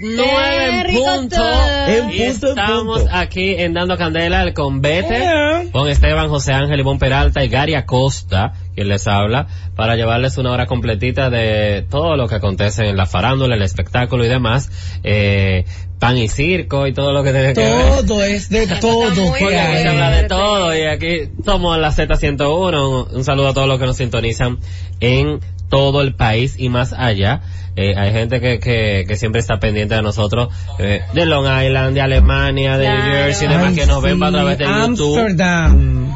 Gary Acosta. Estamos aquí en Dando Candela, el convete, con Esteban José Ángel Ivón Peralta y Gary Acosta, quien les habla, para llevarles una hora completita de todo lo que acontece en la farándula, el espectáculo y demás. Eh, pan y circo y todo lo que tiene que ver. Todo es de todo. se habla de todo y aquí somos la Z101. Un saludo a todos los que nos sintonizan en todo el país y más allá. Eh, hay gente que, que, que, siempre está pendiente de nosotros, eh, de Long Island, de Alemania, de New Jersey, demás que nos ven a través de YouTube.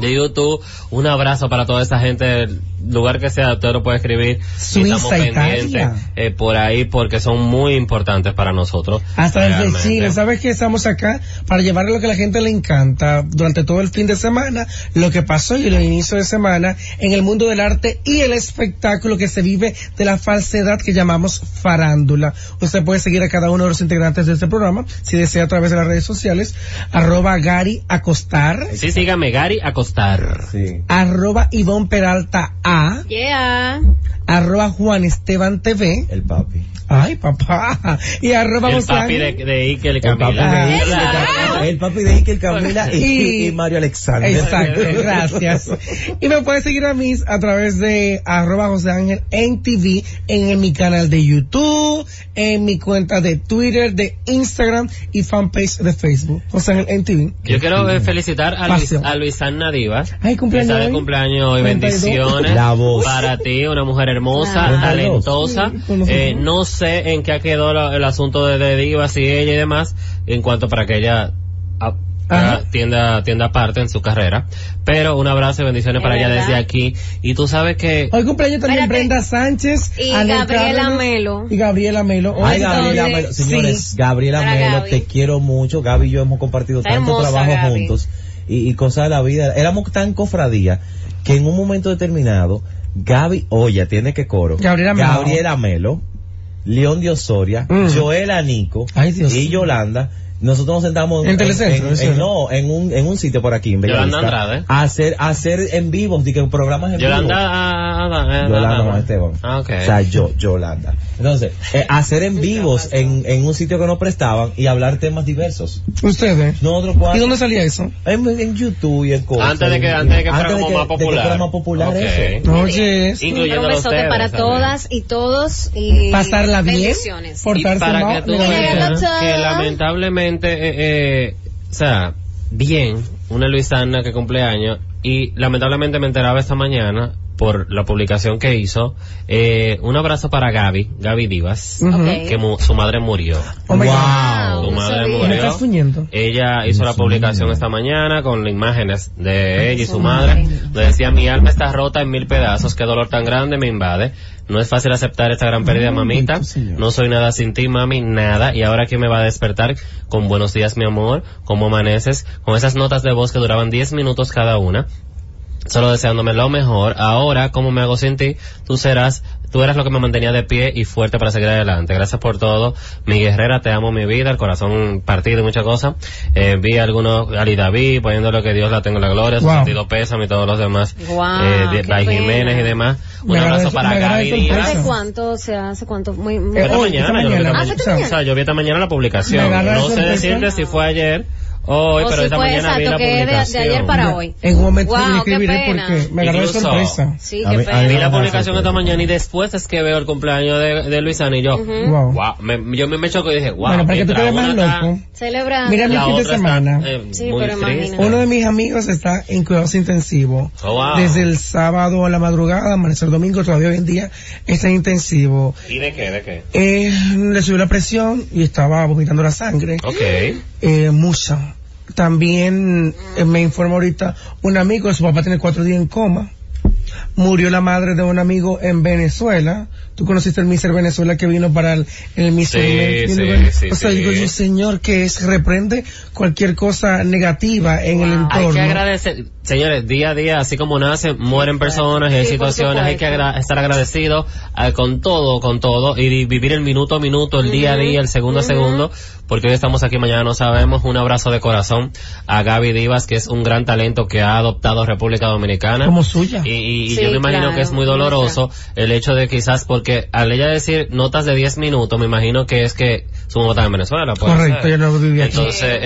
De YouTube. Un abrazo para toda esa gente lugar que sea, usted lo puede escribir. estamos pendientes eh, por ahí porque son muy importantes para nosotros. Hasta desde Chile, ¿sabes que estamos acá para llevar lo que a la gente le encanta durante todo el fin de semana, lo que pasó y el inicio de semana en el mundo del arte y el espectáculo que se vive de la falsedad que llamamos farándula. Usted puede seguir a cada uno de los integrantes de este programa, si desea a través de las redes sociales, arroba Gary Acostar. Sí, sígame, Gary Acostar. Sí. Arroba Ivonne Peralta A Yeah. Arroba Juan Esteban TV. El papi. Ay, papá. Y arroba El papi de, de Iker Camila. El papi de, Iker Camila y, Mario Alexander. Exacto, gracias. y me puedes seguir a mí a través de arroba José Ángel en TV, en, mi canal de YouTube, en mi cuenta de Twitter, de Instagram y fanpage de Facebook. José Ángel en TV. Yo quiero eh, felicitar a Luis, a Luisana Divas. Ay, cumpleaños. Está de cumpleaños y bendiciones. La voz. Para ti, una mujer hermosa, talentosa. Eh, no sé en qué quedado el asunto de, de Divas y ella y demás, en cuanto para que ella tienda, tienda aparte en su carrera. Pero un abrazo y bendiciones para ella desde aquí. Y tú sabes que... Hoy cumpleaños también Brenda Sánchez. Y Gabriela Melo. Y Gabriela Melo. Ay, Gabriela Melo. Señores, Gabriela Melo, te quiero mucho. Gaby y yo hemos compartido tanto trabajo juntos. Y, y cosas de la vida. Éramos tan cofradía que en un momento determinado, Gaby, oye, tiene que coro. Gabriela Melo. Gabriela Melo León de Osoria, mm. Joel Anico y Yolanda nosotros nos sentamos en, en, no, en un, en un sitio por aquí, en Bellavista. Yolanda Andrade. A hacer, a hacer en vivos, que programas en Yolanda, vivo. Ah, ah, ah, Yolanda Esteban. Ah, okay. O sea, yo, Yolanda. Entonces, eh, hacer en vivos en, en un sitio que no prestaban y hablar temas diversos. ¿Ustedes? Nosotros ¿Y dónde salía eso? En, en YouTube y en cosas. Antes de que, antes de que fuera como más popular. De que fuera más popular okay. eso. Oye. Incluyendo un besote para todas y todos y pasarla bien. Portarse y para que tú veas que lamentablemente eh, eh, o sea, bien, una Luisana que cumple años, y lamentablemente me enteraba esta mañana por la publicación que hizo. Eh, un abrazo para Gaby, Gaby Divas, que su madre murió. Oh wow. Su madre murió. Ella hizo la publicación esta mañana con imágenes de ella y su madre. Le decía, mi alma está rota en mil pedazos, qué dolor tan grande me invade. No es fácil aceptar esta gran pérdida, mamita. No soy nada sin ti, mami, nada. Y ahora que me va a despertar con buenos días, mi amor, cómo amaneces, con esas notas de voz que duraban 10 minutos cada una solo deseándome lo mejor. Ahora, como me hago sin ti, tú serás, tú eras lo que me mantenía de pie y fuerte para seguir adelante. Gracias por todo. Mi guerrera, te amo mi vida, el corazón partido y muchas cosas. Eh, vi algunos, Ali David, poniéndolo que Dios la tengo en la gloria, su sentido pésame y todos los demás. Wow, eh, de, Jiménez y demás. Un abrazo para Gaby ¿Hace cuánto? O sea, ¿hace cuánto? Muy, muy... Esta mañana, yo vi esta mañana. O sea, yo vi esta mañana la publicación. No sé decirte si fue ayer Hoy, pero esta mañana vi la publicación. De, ayer para hoy. En un momento wow, escribiré porque me agarró de sorpresa. Sí, qué pena. Vi la publicación esta mañana y después es que veo el cumpleaños de, de Luisana y yo, wow. wow me, yo me, choco y dije, wow. Bueno, para que tú te más loco. Celebrando. Mira mi fin de semana. Está, eh, sí, pero triste. Uno de mis amigos está en cuidados intensivos. Oh, wow. Desde el sábado a la madrugada, amanecer domingo, todavía hoy en día está en intensivo. ¿Y de qué? ¿De qué? Eh, le subió la presión y estaba vomitando la sangre. Ok. Eh, mucha también eh, me informó ahorita un amigo, su papá tiene cuatro días en coma. Murió la madre de un amigo en Venezuela. Tú conociste el Mister Venezuela que vino para el, el Mister sí, O sea, digo yo, Señor, que es, reprende cualquier cosa negativa en el entorno. Hay que agradecer, señores, día a día, así como nacen, mueren personas, hay situaciones, hay que estar agradecido eh, con todo, con todo, y vivir el minuto a minuto, el día a día, el segundo a segundo, porque hoy estamos aquí, mañana no sabemos. Un abrazo de corazón a Gaby Divas, que es un gran talento que ha adoptado República Dominicana. Como suya. Y, yo me imagino que es muy doloroso el hecho de quizás, porque al ella decir notas de 10 minutos, me imagino que es que su mamá está en Venezuela. Correcto, yo no vivía aquí. Entonces,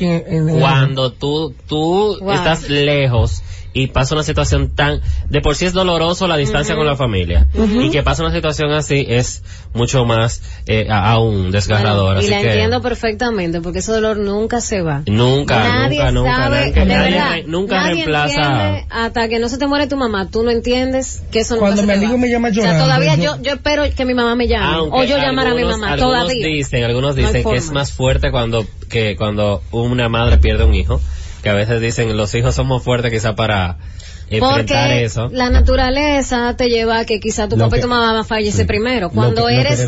en, cuando tú, tú estás lejos y pasa una situación tan, de por sí es doloroso la distancia con la familia, y que pasa una situación así es mucho más eh, aún desgarrador. y la entiendo perfectamente, porque ese dolor nunca se va. Nunca, nadie nunca, sabe, nunca, nadie, nunca reemplaza. Hasta que no se te muere tu mamá, tú no entiendes que eso Cuando mi amigo me llama llorando. O sea, todavía yo, yo espero que mi mamá me llame, o yo llamar a mi mamá, algunos todavía. Dicen, algunos dicen que es más fuerte cuando, que cuando una madre pierde un hijo que a veces dicen los hijos somos fuertes quizá para porque eso. la naturaleza te lleva a que quizá tu papá y tu mamá fallece primero. Cuando eres,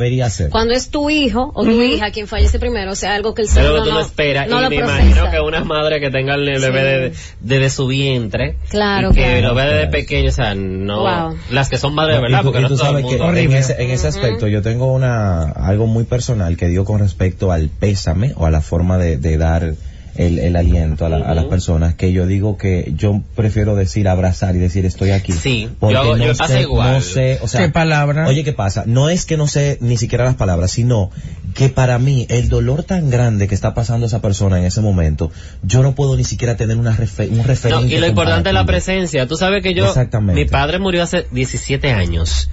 cuando es tu hijo o tu hija quien fallece primero, o sea, algo que el ser Pero tú no, esperas. y me imagino que una madre que tenga el bebé desde su vientre, claro, que lo ve desde pequeño, o sea, no, las que son madres, ¿verdad? Porque no sabes que en ese, en ese aspecto yo tengo una, algo muy personal que digo con respecto al pésame o a la forma de, de dar el, el aliento a, las personas que yo digo que yo prefiero decir abrazar y decir estoy aquí. Sí, porque yo, no, sé, no sé, o sea, ¿Qué palabra? Oye, ¿qué pasa? No es que no sé ni siquiera las palabras, sino que para mí el dolor tan grande que está pasando esa persona en ese momento, yo no puedo ni siquiera tener una un referente. y lo importante es la presencia. Tú sabes que yo, mi padre murió hace 17 años.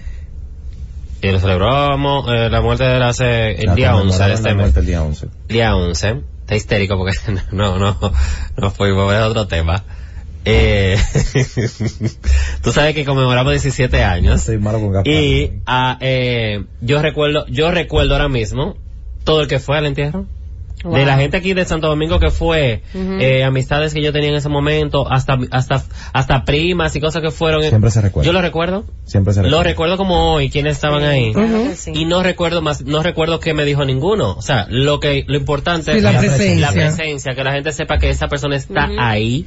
Y lo celebramos eh, la muerte de él hace el día 11 de este mes. El día 11. Día 11 está histérico porque no, no, no fuimos a otro tema. Eh, tú sabes que conmemoramos 17 años. y ah, eh, yo recuerdo, yo recuerdo ahora mismo todo el que fue al entierro. De la gente aquí de Santo Domingo que fue, eh, amistades que yo tenía en ese momento, hasta, hasta, hasta primas y cosas que fueron. Siempre se recuerda. Yo lo recuerdo. Siempre se recuerda. Lo recuerdo como hoy, quienes estaban ahí. Y no recuerdo más, no recuerdo qué me dijo ninguno. O sea, lo que, lo importante es la, presencia. que la gente sepa que esa persona está ahí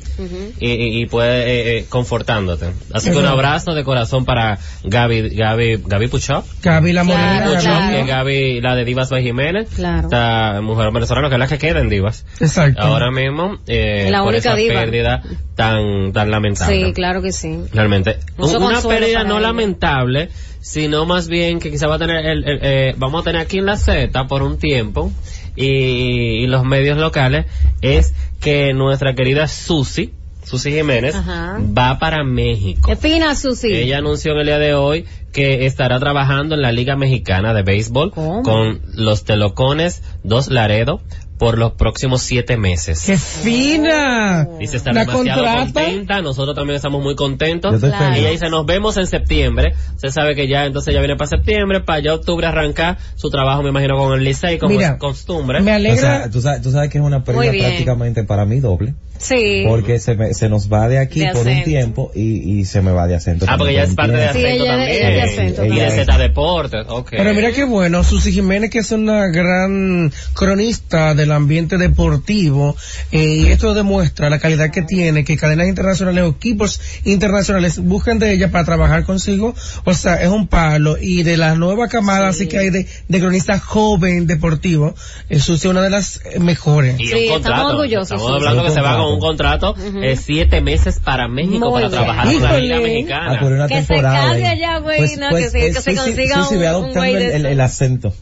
y, y, puede, eh, eh, confortándote. Así que un abrazo de corazón para Gaby, Gaby, Gaby Puchop. Gaby la Morena. Gaby, la de Divas Bay Jiménez. Claro. Esta mujer venezolana que es la que queda en Divas. Exacto. Ahora mismo, eh, la por única esa pérdida tan, tan lamentable. Sí, claro que sí. Realmente. una pérdida no lamentable, sino más bien que quizá va a tener, el, eh, vamos a tener aquí en la Z por un tiempo y, los medios locales es que nuestra querida Susi, Susi Jiménez, va para México. ¿Qué fina Susi? Ella anunció en el día de hoy que estará trabajando en la Liga Mexicana de Béisbol con los Telocones Dos Laredo por los próximos siete meses. ¡Qué fina! Dice, está demasiado contenta, nosotros también estamos muy contentos. Y ella dice, nos vemos en septiembre. Usted sabe que ya, entonces ya viene para septiembre, para ya octubre arrancar su trabajo, me imagino, con el Licey, como es costumbre. Me alegra. tú, sabes, tú sabes que es una pérdida prácticamente para mí doble. Sí. Porque se, me, se nos va de aquí por un tiempo y, y se me va de acento. Ah, porque ella es parte de acento también. de acento y de Z Deportes, okay. Pero mira qué bueno, Susi Jiménez que es una gran cronista del ambiente deportivo eh, y esto demuestra la calidad que tiene, que cadenas internacionales o equipos internacionales buscan de ella para trabajar consigo. O sea, es un palo y de la nueva camada así que hay de, de cronista joven deportivo, eh, Susi es una de las mejores. Y sí, estamos orgullosos. Estamos hablando que se va con un contrato uh siete meses para México para trabajar con la liga mexicana. que se case allá, güey, pues, no, pues, que, se, consiga un, adoptando el, el, acento.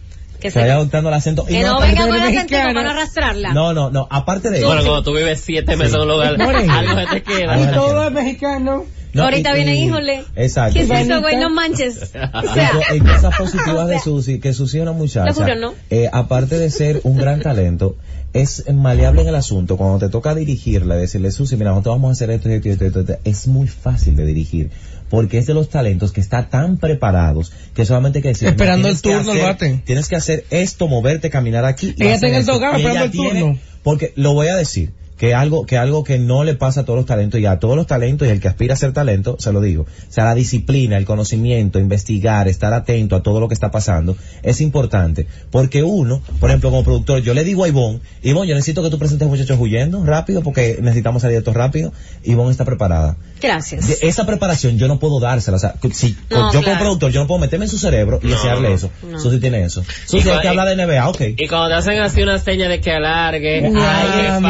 Que se vaya adoptando el acento. Que no, venga con acento para arrastrarla. No, no, no. Aparte de eso. Bueno, cuando tú vives siete meses en un lugar, algo te queda. Y todo es mexicano. Ahorita viene, híjole. Exacto. ¿Qué es eso, güey? No manches. O sea. En cosas positivas de Susi, que Susi es una muchacha. Juro, ¿no? eh, aparte de ser un gran talento, es maleable en el asunto. Cuando te toca dirigirla, decirle, Susi, mira, nosotros vamos a hacer esto, esto, esto, esto, esto, es muy fácil de dirigir. Porque es de los talentos que está tan preparados que solamente hay que decir. Esperando el turno, hacer, bate. Tienes que hacer esto, moverte, caminar aquí. Ella está en el dogado esperando el turno. Porque lo voy a decir que algo que algo que no le pasa a todos los talentos y a todos los talentos y el que aspira a ser talento se lo digo o sea la disciplina el conocimiento investigar estar atento a todo lo que está pasando es importante. Porque uno por ejemplo como productor yo le digo a Ivonne Ivonne yo necesito que tú presentes muchachos huyendo rápido porque necesitamos salir de esto rápido. Ivonne está preparada. Gracias. Esa preparación yo no puedo dársela o sea si no, yo como productor yo no puedo meterme en su cerebro y enseñarle eso. No. Susi tiene eso. Susi hay que hablar de NBA ok. y cuando te hacen así una seña de que alargue ay qué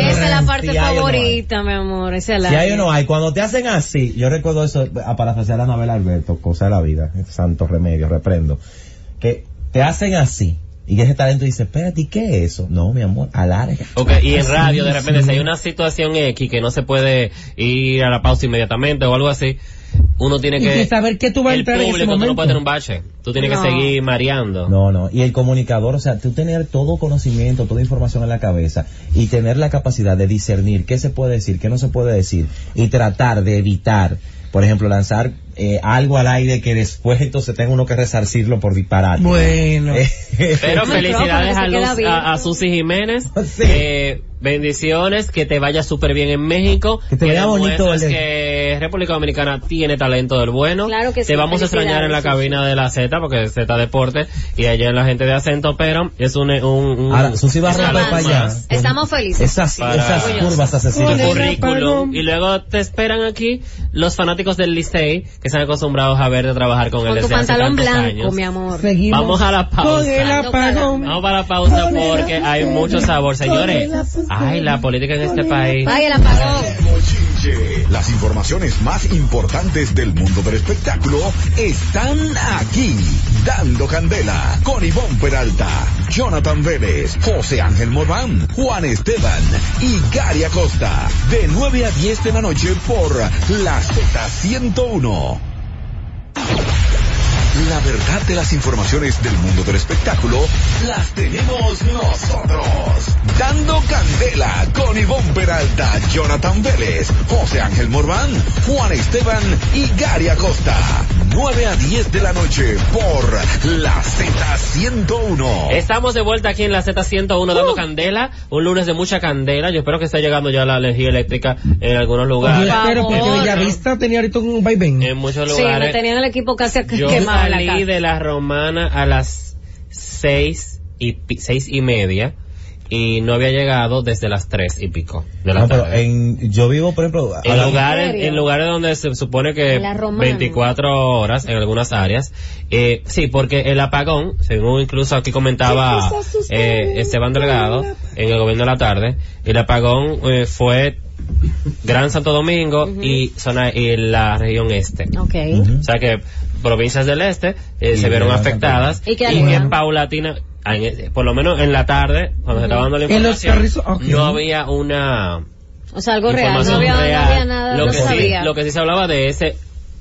esa es la parte favorita, mi amor. Esa es la si hay o no hay. Cuando te hacen así, yo recuerdo eso a parafrasear a Anabel Alberto, cosa de la vida, santo remedio, reprendo. Que te hacen así. Y ese talento dice, espérate, ¿y qué es eso? No, mi amor, alarga. Ok, y en radio, de repente, si hay una situación X que no se puede ir a la pausa inmediatamente o algo así, uno tiene que, saber que tú vas a entrar en ese momento. no puede tener un bache. Tú tienes No. que seguir mareando. No, no. Y el comunicador, o sea, tú tener todo conocimiento, toda información en la cabeza y tener la capacidad de discernir qué se puede decir, qué no se puede decir y tratar de evitar, por ejemplo, lanzar eh, algo al aire que después entonces tenga uno que resarcirlo por disparar. Bueno. Pero felicidades a, Luz- a, a Susy Jiménez. Sí. Eh, bendiciones, que te vaya súper bien en México. Que te vea bonito, Vale. que República Dominicana tiene talento del bueno. Claro que sí, Te vamos a extrañar en la cabina de la Z, porque Z Deporte, y allá en la gente de acento, pero es un... un, un Ahora, Susi va a es para allá. Estamos felices. Esas, esas curvas asesinas. currículum y luego te esperan aquí los fanáticos del Licey que están acostumbrados a verte trabajar con él Con tu desde hace pantalón tantos blanco, años. mi amor. Seguimos. Vamos a la pausa. Vamos para la pausa porque hay mucho sabor, señores. Ay, la política en este país. Vaya el apagón. Las informaciones más importantes del mundo del espectáculo están aquí. Dando Candela con Ivonne Peralta, Jonathan Vélez, José Ángel Morván, Juan Esteban y Gary Acosta. De 9 a 10 de la noche por la Z101. La verdad de las informaciones del mundo del espectáculo las tenemos nosotros. Dando Candela con Ivonne Peralta, Jonathan Vélez, José Ángel Morván, Juan Esteban y Gary Acosta. 9 a 10 de la noche por la Z101. Estamos de vuelta aquí en la Z101 dando candela, un lunes de mucha candela. Yo espero que esté llegando ya la energía eléctrica en algunos Yo lugares. espero porque. Bellavista tenía ahorita un vaivén. En muchos Sí, me lugares. tenían el equipo casi Yo quemado la salí de la romana a las seis y, seis y media y no había llegado desde las tres y pico de la No, pero tarde. en, yo vivo, por ejemplo, a En lugares, en lugares donde se supone que En la Romana. 24 horas en algunas áreas. Eh, sí, porque el apagón, según incluso aquí comentaba eh, Esteban Delgado en el gobierno de la tarde, el apagón eh, fue Gran Santo Domingo y zona y la región este. Ok. Ujú. O sea que provincias del este eh, se vieron afectadas ¿Y qué y que paulatina, en- por lo menos en la tarde, cuando se estaba dando la información, carrizos, ok. no había una O sea, algo real. No información había, no real. había nada lo no que se sí, sabía. lo que sí se hablaba de ese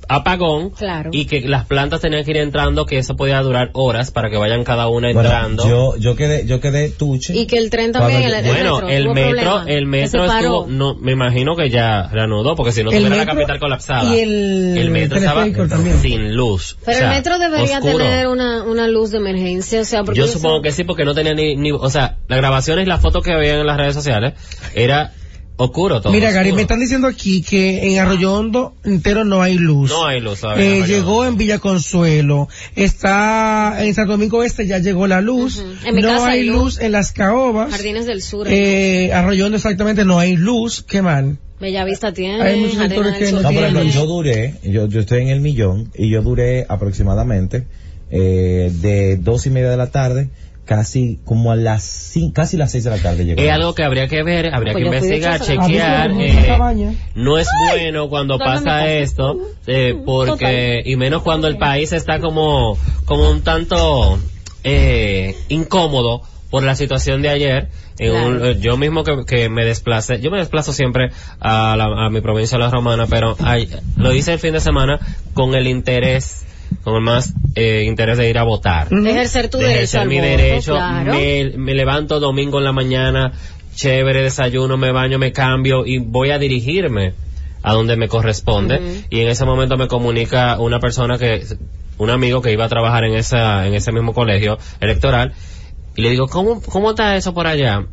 apagón claro. y que las plantas tenían que ir entrando que eso podía durar horas para que vayan cada una entrando. yo yo quedé yo quedé tuche y que el tren también el, bueno el metro el metro, estuvo no me imagino que ya reanudó porque si no tuviera la capital colapsada. y el, el metro estaba también. sin luz pero el metro debería tener una, una luz de emergencia o sea porque yo supongo que sí porque no tenía ni, ni o sea las grabaciones y las fotos que había en las redes sociales era Oscuro todo. Mira, Gary, me están diciendo aquí que en Arroyo Hondo entero no hay luz. No hay luz. Eh, llegó en Villa Consuelo. Está en Santo Domingo Este ya llegó la luz. no hay luz. en las caobas. Jardines del Sur. Eh, Arroyo Hondo exactamente no hay luz. Qué mal. Bellavista tiene. Hay muchos sectores que no, tienen. yo duré, yo, yo estoy en el millón y yo duré aproximadamente eh, de dos y media de la tarde casi como a las casi las seis de la tarde llegó. Es algo que habría que ver, habría pues que investigar, chequear. Eh, no es bueno cuando pasa esto, eh, porque y menos cuando el país está como como un tanto eh, incómodo por la situación de ayer. En yo mismo que, que, me desplacé, yo me desplazo siempre a, la, a mi provincia de la Romana, pero lo hice el fin de semana con el interés con más eh, interés de ir a votar. De ejercer tu derecho. mi derecho. Me, levanto domingo en la mañana, chévere, desayuno, me baño, me cambio y voy a dirigirme a donde me corresponde. Y en ese momento me comunica una persona que, un amigo que iba a trabajar en esa, en ese mismo colegio electoral. Y le digo, ¿cómo, cómo está eso por allá?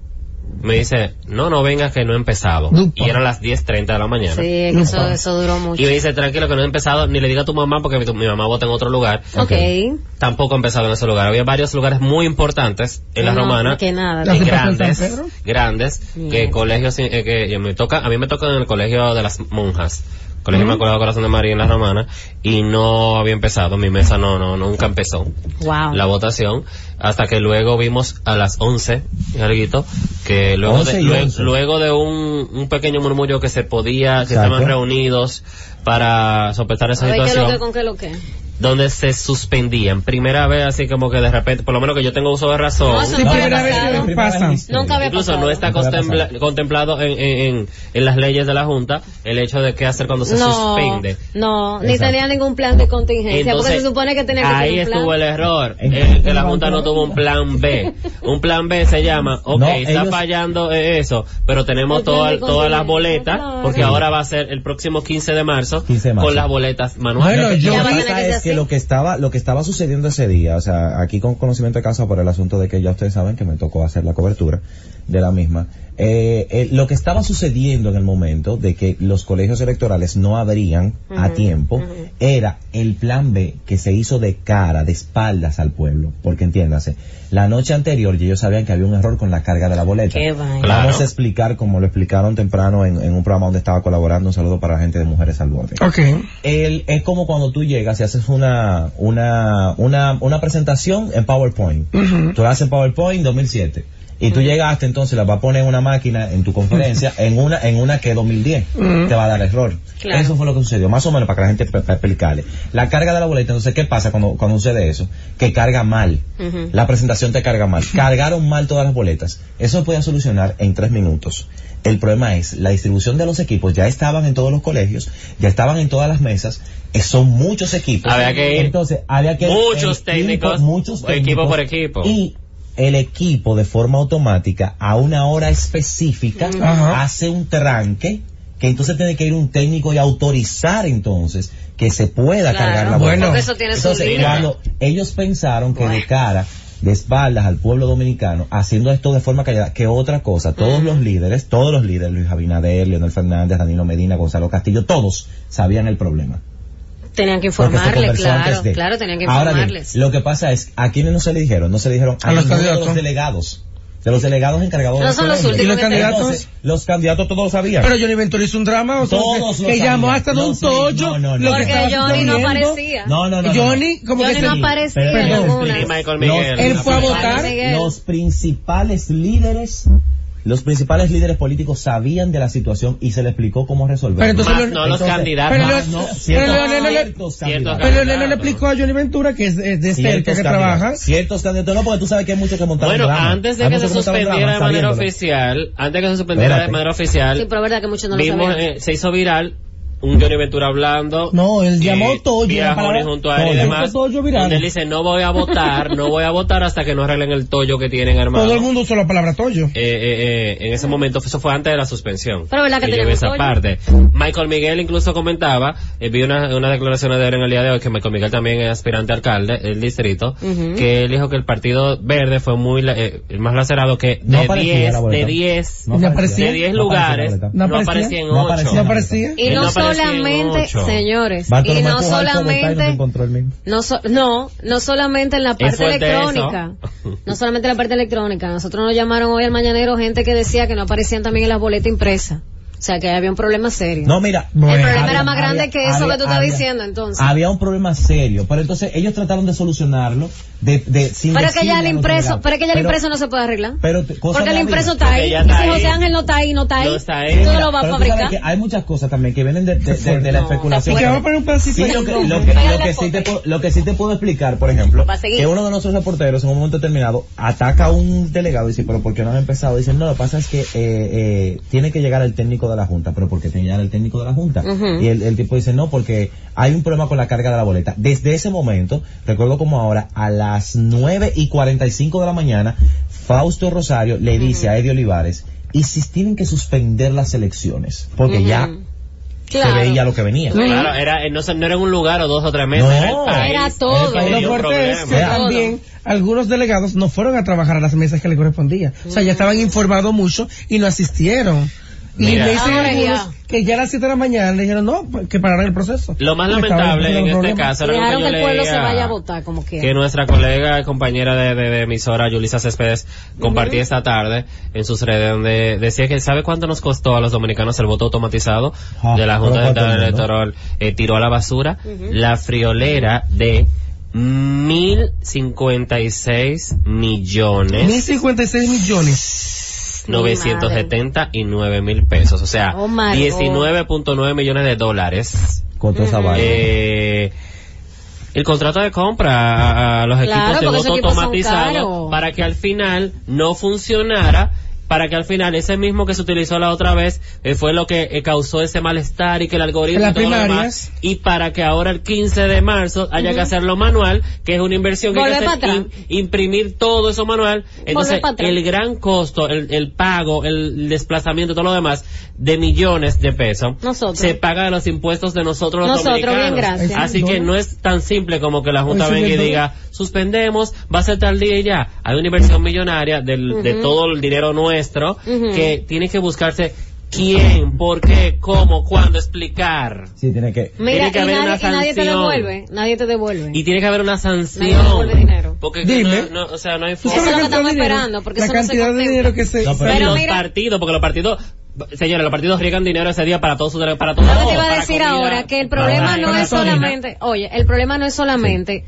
Me dice, no, no vengas que no he empezado. Y eran las 10.30 de la mañana. Sí, eso, eso duró mucho. Y me dice, tranquilo que no he empezado, ni le diga a tu mamá porque mi, mamá vota en otro lugar. Ok. Tampoco he empezado en ese lugar. Había varios lugares muy importantes en la romana. Que nada. grandes, grandes, que colegios, eh, que me toca, a mí me toca en el colegio de las monjas. Colegio Inmaculado Corazón de María en la Romana y no había empezado, mi mesa no, no, nunca empezó wow. la votación hasta que luego vimos a las 11, Jarguito, que luego de, luego, de un, un, pequeño murmullo que se podía, que estaban reunidos para sopesar esa situación. ¿qué lo que, con qué lo que? Donde se suspendían. Primera vez así como que de repente, por lo menos que yo tengo uso de razón. No, eso primera vez que pasa. Nunca había Incluso no está contemplado en, en, en, las leyes de la Junta el hecho de qué hacer cuando se suspende. No, ni tenía ningún plan de contingencia, porque se supone que tenía que Ahí estuvo el error, que la Junta no tuvo un plan B. Un plan B se llama, ok, está fallando eso, pero tenemos todas todas las boletas, porque ahora va a ser el próximo 15 de marzo, con las boletas manuales. yo que lo que estaba, lo que estaba sucediendo ese día, o sea, aquí con conocimiento de casa por el asunto de que ya ustedes saben que me tocó hacer la cobertura de la misma, eh, eh, lo que estaba sucediendo en el momento de que los colegios electorales no abrían a tiempo era el plan B que se hizo de cara, de espaldas al pueblo, porque entiéndase, la noche anterior ellos sabían que había un error con la carga de la boleta. Vamos a explicar como lo explicaron temprano en, un programa donde estaba colaborando, un saludo para la gente de Mujeres al Borde. Okay. El, es como cuando tú llegas y haces una, una, una, una presentación en PowerPoint. Tú la haces en PowerPoint 2007 y tú llegaste entonces la va a poner en una máquina en tu conferencia en una en una que 2010 te va a dar error. Eso fue lo que sucedió más o menos para que la gente explicarle. La carga de la boleta entonces qué pasa cuando cuando sucede eso que carga mal. La presentación te carga mal. Cargaron mal todas las boletas. Eso se podía solucionar en tres minutos. El problema es la distribución de los equipos ya estaban en todos los colegios ya estaban en todas las mesas eh, son muchos equipos. Había que ir. Entonces había que muchos técnicos muchos técnicos equipo por equipo. Y el equipo de forma automática a una hora específica hace un tranque que entonces tiene que ir un técnico y autorizar entonces que se pueda cargar la bueno, eso tiene entonces cuando ellos pensaron que de cara de espaldas al pueblo dominicano haciendo esto de forma callada que otra cosa todos los líderes todos los líderes Luis Abinader Leonel Fernández Danilo Medina Gonzalo Castillo todos sabían el problema Tenían que informarle, claro, claro, tenían que informarles. lo que pasa es, ¿a quiénes no se le dijeron? No se le dijeron a, los, los delegados. De los delegados encargados no son los últimos ¿Y los candidatos los candiatos todos lo sabían. Pero Johnny Ventura hizo un drama o todos que, que llamó hasta de un tocho no, no, no, porque Johnny no aparecía. No no no Johnny como Johnny que no aparecía perdón, él fue a votar. Los principales líderes los principales líderes políticos sabían de la situación y se le explicó cómo resolverlo. Pero entonces, no los candidatos. Pero, no, pero no le explicó a Johnny Ventura que es, de cerca que trabaja. Ciertos candidatos no, porque tú sabes que hay muchos que montaron Bueno, antes de que se suspendiera de manera oficial, antes de que se suspendiera de manera oficial, sí, pero verdad que muchos no vimos, eh, se hizo viral un Johnny Ventura hablando. No, él llamó Toyo. Y junto a él y demás. Donde él dice, no voy a votar, no voy a votar hasta que no arreglen el Toyo que tienen armado. Todo el mundo usó la palabra Toyo. Eh, eh, eh, en ese momento, eso fue antes de la suspensión. Pero verdad que, que esa parte. Michael Miguel incluso comentaba, eh, vi una, una declaración de él en el día de hoy, que Michael Miguel también es aspirante alcalde del distrito, que él dijo que el Partido Verde fue muy, eh, más lacerado que de 10, de 10, de 10 lugares, no aparecía en 8. No aparecía. Y no solamente, señores, y no solamente, no, no, no solamente en la parte electrónica, no solamente en la parte electrónica, nosotros nos llamaron hoy al mañanero gente que decía que no aparecían también en las boletas impresas. O sea, que había un problema serio. No, mira. el problema era más grande que eso que tú estás diciendo, entonces. Había un problema serio, pero entonces ellos trataron de solucionarlo de, de sin Pero que ya el impreso, pero que ya el impreso no se puede arreglar. Pero Porque el impreso está ahí. Y si José Ángel no está ahí, no está ahí. No está ahí. Tú no lo vas a fabricar. Que hay muchas cosas también que vienen de, de, la especulación. Que vamos a poner un pedacito sí, lo, que, lo, que, lo, que sí te, lo que sí te puedo explicar, por ejemplo, que uno de nuestros reporteros en un momento determinado ataca a un delegado y dice, pero ¿por qué no han empezado? Dicen, no, lo que pasa es que eh, eh, tiene que llegar el técnico de la Junta, pero porque señala el técnico de la Junta. Y el, tipo dice, no, porque hay un problema con la carga de la boleta. Desde ese momento, recuerdo como ahora, a las 9 y 45 de la mañana, Fausto Rosario le dice a Eddie Olivares, y si tienen que suspender las elecciones, porque ya se veía lo que venía. Claro, era, no, no, era un lugar o dos o tres meses. No, era, todo. Lo fuerte es que también algunos delegados no fueron a trabajar a las mesas que le correspondía. O sea, ya estaban informados mucho y no asistieron. Y le dicen algunos que ya a las 7 de la mañana le dijeron no, que pararan el proceso. Lo más lamentable en este caso era que, el pueblo se vaya a votar como que nuestra colega y compañera de, de, emisora, Yulisa Céspedes, compartía esta tarde en sus redes donde decía que ¿sabe cuánto nos costó a los dominicanos el voto automatizado ah, de la Junta Electoral? Eh, tiró a la basura la friolera de mil cincuenta y seis millones. Mil cincuenta y seis millones 979 mil pesos, o sea, 19.9 millones de dólares. Contra esa eh, el contrato de compra a, los equipos de voto automatizado para que al final no funcionara para que al final ese mismo que se utilizó la otra vez eh, fue lo que eh, causó ese malestar y que el algoritmo y, todo y para que ahora el 15 de marzo haya que hacerlo manual que es una inversión que hay que hacer, imprimir todo eso manual. Entonces el gran costo el, el, pago el desplazamiento todo lo demás de millones de pesos se paga de los impuestos de nosotros los dominicanos. así que no es tan simple como que la Junta venga y diga suspendemos va a ser tal día y ya hay una inversión millonaria del, de todo el dinero nuestro que tiene que buscarse quién, por qué, cómo, cuándo, explicar. Sí, tiene que. Mira, tiene que haber nadie, una sanción. nadie te devuelve, nadie te devuelve. Y tiene que haber una sanción. dinero. Porque Dime. No, o sea, no hay forma. Eso es lo que estamos esperando, porque la cantidad de dinero que se. No, pero, los partidos, porque los partidos Señores, los partidos riegan dinero ese día para todos sus para todos. Yo te iba a decir ahora que el problema no es solamente, oye, el problema no es solamente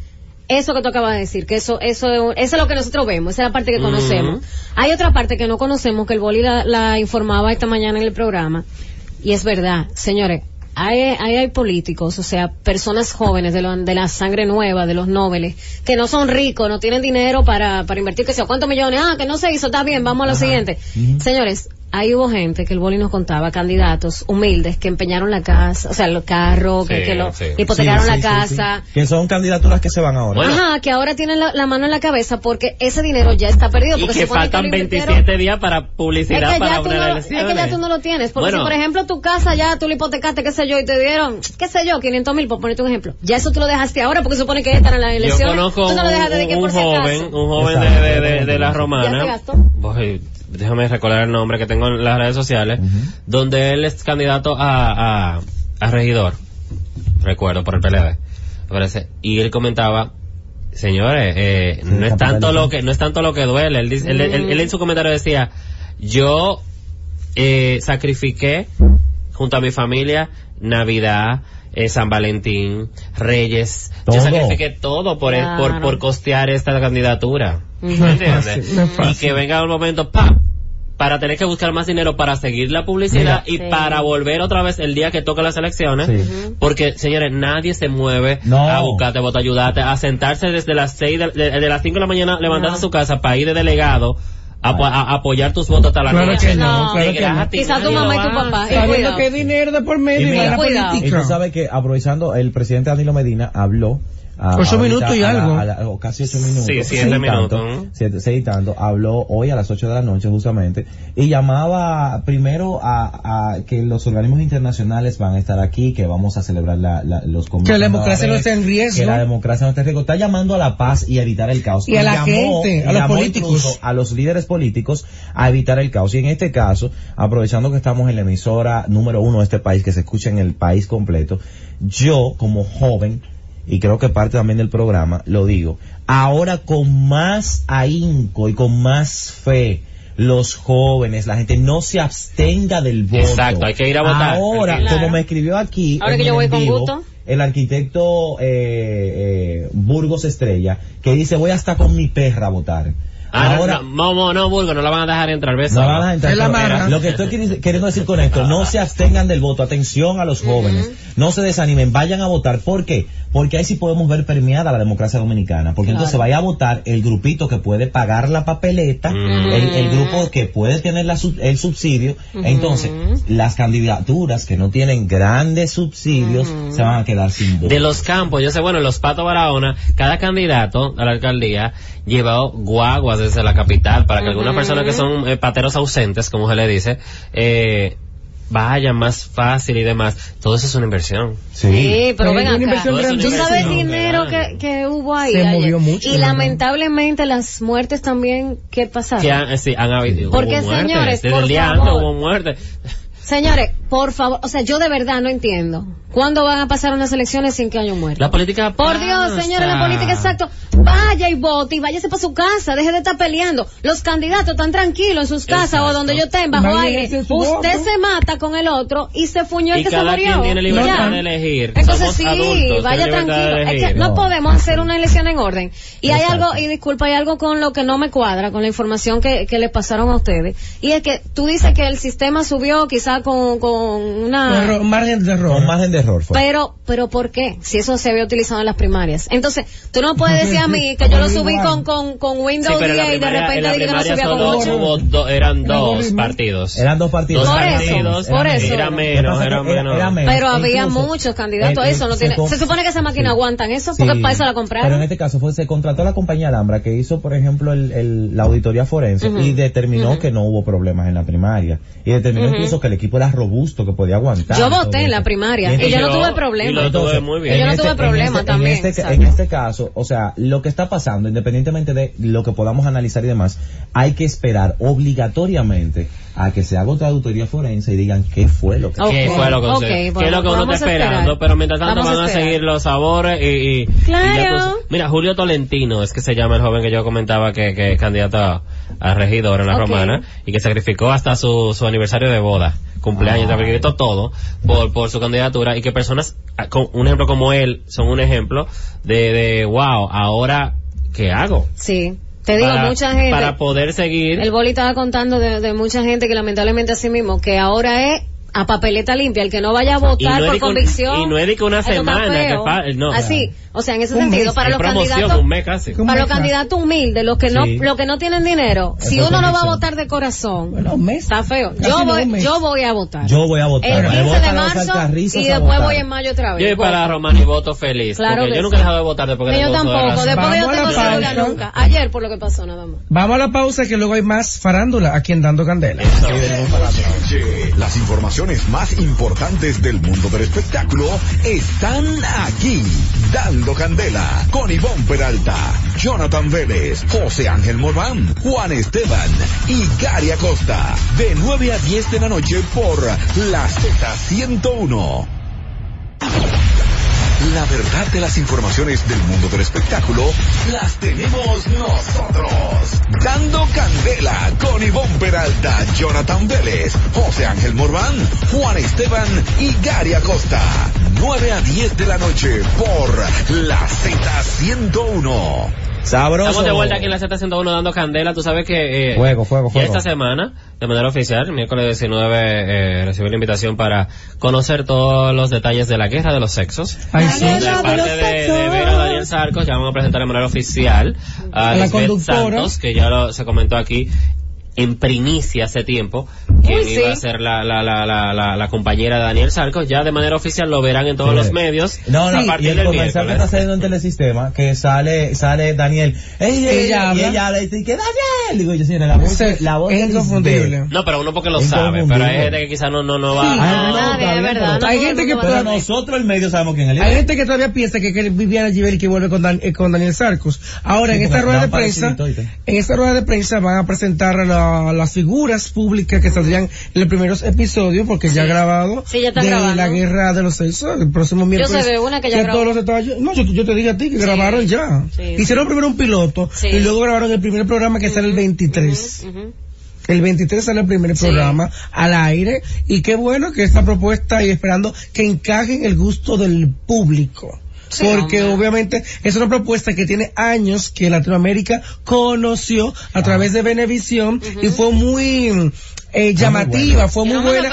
eso que tú acabas de decir, que eso, eso, eso es lo que nosotros vemos, esa es la parte que conocemos. Hay otra parte que no conocemos, que el Boli la, informaba esta mañana en el programa, y es verdad, señores, hay, hay, hay políticos, o sea, personas jóvenes de, de la sangre nueva, de los nobles, que no son ricos, no tienen dinero para, para invertir, que sea, ¿cuántos millones? Ah, que no se hizo, está bien, vamos a lo siguiente. Señores, ahí hubo gente que el boli nos contaba, candidatos humildes que empeñaron la casa, o sea, los carros, que, lo hipotecaron la casa. Que son candidaturas que se van ahora. Ajá, que ahora tienen la, mano en la cabeza porque ese dinero ya está perdido. Porque y que faltan 27 días para publicidad es para una no, Es que ya tú no lo tienes. Porque si, por ejemplo, tu casa ya tú la hipotecaste, qué sé yo, y te dieron, qué sé yo, 500 mil, por ponerte un ejemplo. Ya eso tú lo dejaste ahora porque supone que están en la elección. Yo conozco tú no lo dejaste de que un, por joven, un joven de, de, de, la romana déjame recordar el nombre que tengo en las redes sociales, donde él es candidato a, a, regidor, recuerdo, por el PLD, parece, y él comentaba, señores, eh, no es tanto lo que, no es tanto lo que duele, él, dice, él, en su comentario decía, yo eh, sacrifiqué junto a mi familia Navidad, eh, San Valentín, Reyes. Yo sacrifiqué todo por, por, por costear esta candidatura. Entiendes? y que venga un momento, pa, para tener que buscar más dinero para seguir la publicidad y para volver otra vez el día que toca las elecciones. Porque, señores, nadie se mueve a buscarte voto, ayudarte, a sentarse desde las seis de, las cinco de la mañana, levantarse a su casa para ir de delegado a, apoyar tus votos hasta la claro noche. Que no, claro que no. Quizás tu mamá y tu papá. Sabiendo que dinero de por medio y, la política. Y tú sabes que aprovechando, el presidente Danilo Medina habló a, ocho minutos y algo. casi ocho minutos. Sí, siete minutos. siete, seis y tanto. Habló hoy a las ocho de la noche justamente y llamaba primero a, a, que los organismos internacionales van a estar aquí, que vamos a celebrar la, la, los Que la democracia no esté en riesgo. Que la democracia no esté en riesgo. Está llamando a la paz y a evitar el caos. Y, a la gente, a los políticos. A los líderes políticos a evitar el caos. Y en este caso, aprovechando que estamos en la emisora número uno de este país, que se escucha en el país completo, yo como joven, y creo que parte también del programa, lo digo, ahora con más ahínco y con más fe, los jóvenes, la gente no se abstenga del voto. Exacto, hay que ir a votar. Ahora, como me escribió aquí, ahora que yo voy con gusto. el arquitecto eh, eh, Burgos Estrella, que dice voy hasta con mi perra a votar. Ah, Ahora, no, no, no, Burgo, no la van a dejar entrar, ¿ves? No la van a entrar. lo que estoy queriendo decir con esto, no se abstengan del voto, atención a los jóvenes, no se desanimen, vayan a votar. ¿Por qué? Porque ahí sí podemos ver permeada la democracia dominicana, porque entonces vaya a votar el grupito que puede pagar la papeleta, el, grupo que puede tener la, el subsidio, entonces las candidaturas que no tienen grandes subsidios se van a quedar sin voto. De los campos, yo sé, bueno, los Pato Barahona, cada candidato a la alcaldía lleva guaguas desde la capital para que algunas personas que son eh, pateros ausentes, como se le dice, eh, vayan más fácil y demás. Todo eso es una inversión. Sí, pero ven acá. Tú sabes el dinero que, que, hubo ahí. Se movió mucho. Y lamentablemente las muertes también, ¿qué pasaron? Que han, sí, han habido. Porque señores, Desde por el día favor. antes hubo muertes. Señores, por favor, o sea, yo de verdad no entiendo. ¿Cuándo van a pasar unas elecciones sin que haya un muerto? La política Por Dios, señores, la política, exacto. Vaya y vote y váyase para su casa, deje de estar peleando. Los candidatos están tranquilos en sus casas o donde yo estén, bajo aire. Usted se mata con el otro y se fuñó el y que se cada murió. quien tiene libertad Ya. de elegir. Entonces Somos sí, adultos, vaya tranquilo. Es que no No. podemos hacer una elección en orden. Y hay algo, y disculpa, hay algo con lo que no me cuadra, con la información que, que le pasaron a ustedes. Y es que tú dices que el sistema subió quizá con, con una... Margen de error. Con margen de error fue. Pero, pero ¿por qué? Si eso se había utilizado en las primarias. Entonces, tú no puedes decir a mí que yo lo subí con, con, con Sí, Windows la 10 y de primaria, en repente dije que no primaria subía con solo 8. hubo do- eran Era dos partidos. Eran dos partidos. Dos Por Eran eso, partidos. por eso. Era menos, era menos. era menos. Pero había Incluso, muchos candidatos, eh, eso no se tiene... con- Se supone que esa máquina sí. aguantan eso, porque Sí. para eso la Pero en compraron. este caso fue, se contrató la compañía Alhambra que hizo, por ejemplo, el, el- la auditoría forense Ujú. y determinó que no hubo problemas en la primaria. Y determinó incluso que el equipo era robusto, que podía aguantar. Yo voté en la primaria y yo no tuve y problema. lo tuve muy bien. Y yo no tuve este- problema en este, también, En este, exacto. en este caso, o sea, lo que está pasando, independientemente de lo que podamos analizar y demás, hay que esperar obligatoriamente a que se haga otra auditoría forense y digan qué fue lo que Ok. ¿Qué fue lo que Ok, sucedió? ¿Qué bueno, es lo que uno vamos está esperando? Pero mientras tanto Vamos a van a, seguir los sabores y... y- y Claro. ya mira, Julio Tolentino es que se llama el joven que yo comentaba que, que es candidato a, a regidor en la romana y que sacrificó hasta su, su aniversario de boda, cumpleaños, Ah. sacrificó todo por, por su candidatura y que personas, ah, con un ejemplo como él, son un ejemplo de, de wow, ahora, ¿qué hago? Sí. Te digo, Para- mucha gente... Para poder seguir... El boli estaba contando de, de mucha gente que lamentablemente así mismo, que ahora es a papeleta limpia, el que no vaya a votar no por convicción. y no es de que una semana, que no. Así, o sea, en ese Un sentido, mes. para los candidatos, un mes casi. ¿Cómo para los es fácil? candidatos humildes, los que no, Sí. los que no tienen dinero, si Eso uno es no va a votar de corazón, Bueno, un mes. está feo. Casi Yo no, voy, un mes. yo voy a votar. Yo voy a votar. el Me 15 voy de los marzo y después voy en mayo otra vez. Yo voy para. Román y voto feliz. Claro porque que yo nunca he sí. dejado de votar después que yo de tampoco, razón. después yo tengo la cédula nunca. Ayer por lo que pasó nada más. Vamos a la pausa que luego hay más farándula aquí en Dando Candela. Las informaciones más importantes del mundo del espectáculo están aquí. Dando Candela con Ivonne Peralta, Jonathan Vélez, José Ángel Morván, Juan Esteban y Gary Acosta. De 9 a 10 de la noche por la Z101. La verdad de las informaciones del mundo del espectáculo las tenemos nosotros. Dando Candela con Ivonne Peralta, Jonathan Vélez, José Ángel Morván, Juan Esteban y Gary Acosta. 9 a 10 de la noche por la Z101. Sabroso. Estamos de vuelta aquí en la Z101 dando candela. Tú sabes que eh, Fuego, fuego, fuego. esta semana, de manera oficial, miércoles 19, eh, recibí la invitación para conocer todos los detalles de la guerra de los sexos. Ay, sí. De parte de, de Vera Daniel Sarcos, ya vamos a presentar de manera oficial a, A la. Santos, que ya lo, se comentó aquí. En primicia hace tiempo que iba a ser la, la, la, la, la, compañera de Daniel Sarcos. Ya de manera oficial lo verán en todos los medios. No, no, a partir y el comercial que está saliendo en Telesistema, que sale, sale Daniel, ella, ella, y ella habla y dice, ¿qué Daniel? Digo yo, sí, la voz, la voz es inconfundible. No, pero uno porque lo sabe, pero hay gente que quizás no, no, no va sí, ah, no, verdad, Hay gente que, pero nosotros el medio sabemos quién es Hay gente que todavía piensa que, que Viviana Givelli que vuelve con, Dan, eh, con Daniel Sarcos. Ahora, en esta rueda de prensa, en esta rueda de prensa van a presentar a las figuras públicas que saldrían en los primeros episodios, porque ya ha grabado de la guerra de los sexos, el próximo miércoles. Yo sé de una que ya grabó. Todos los no, yo, te digo a ti que grabaron ya. Hicieron primero un piloto y luego grabaron el primer programa que sale el 23. El 23 sale el primer programa al aire y qué bueno que esta propuesta y esperando que encaje en el gusto del público porque obviamente es una propuesta que tiene años que Latinoamérica conoció a través de Venevisión y fue muy eh, llamativa, fue muy buena.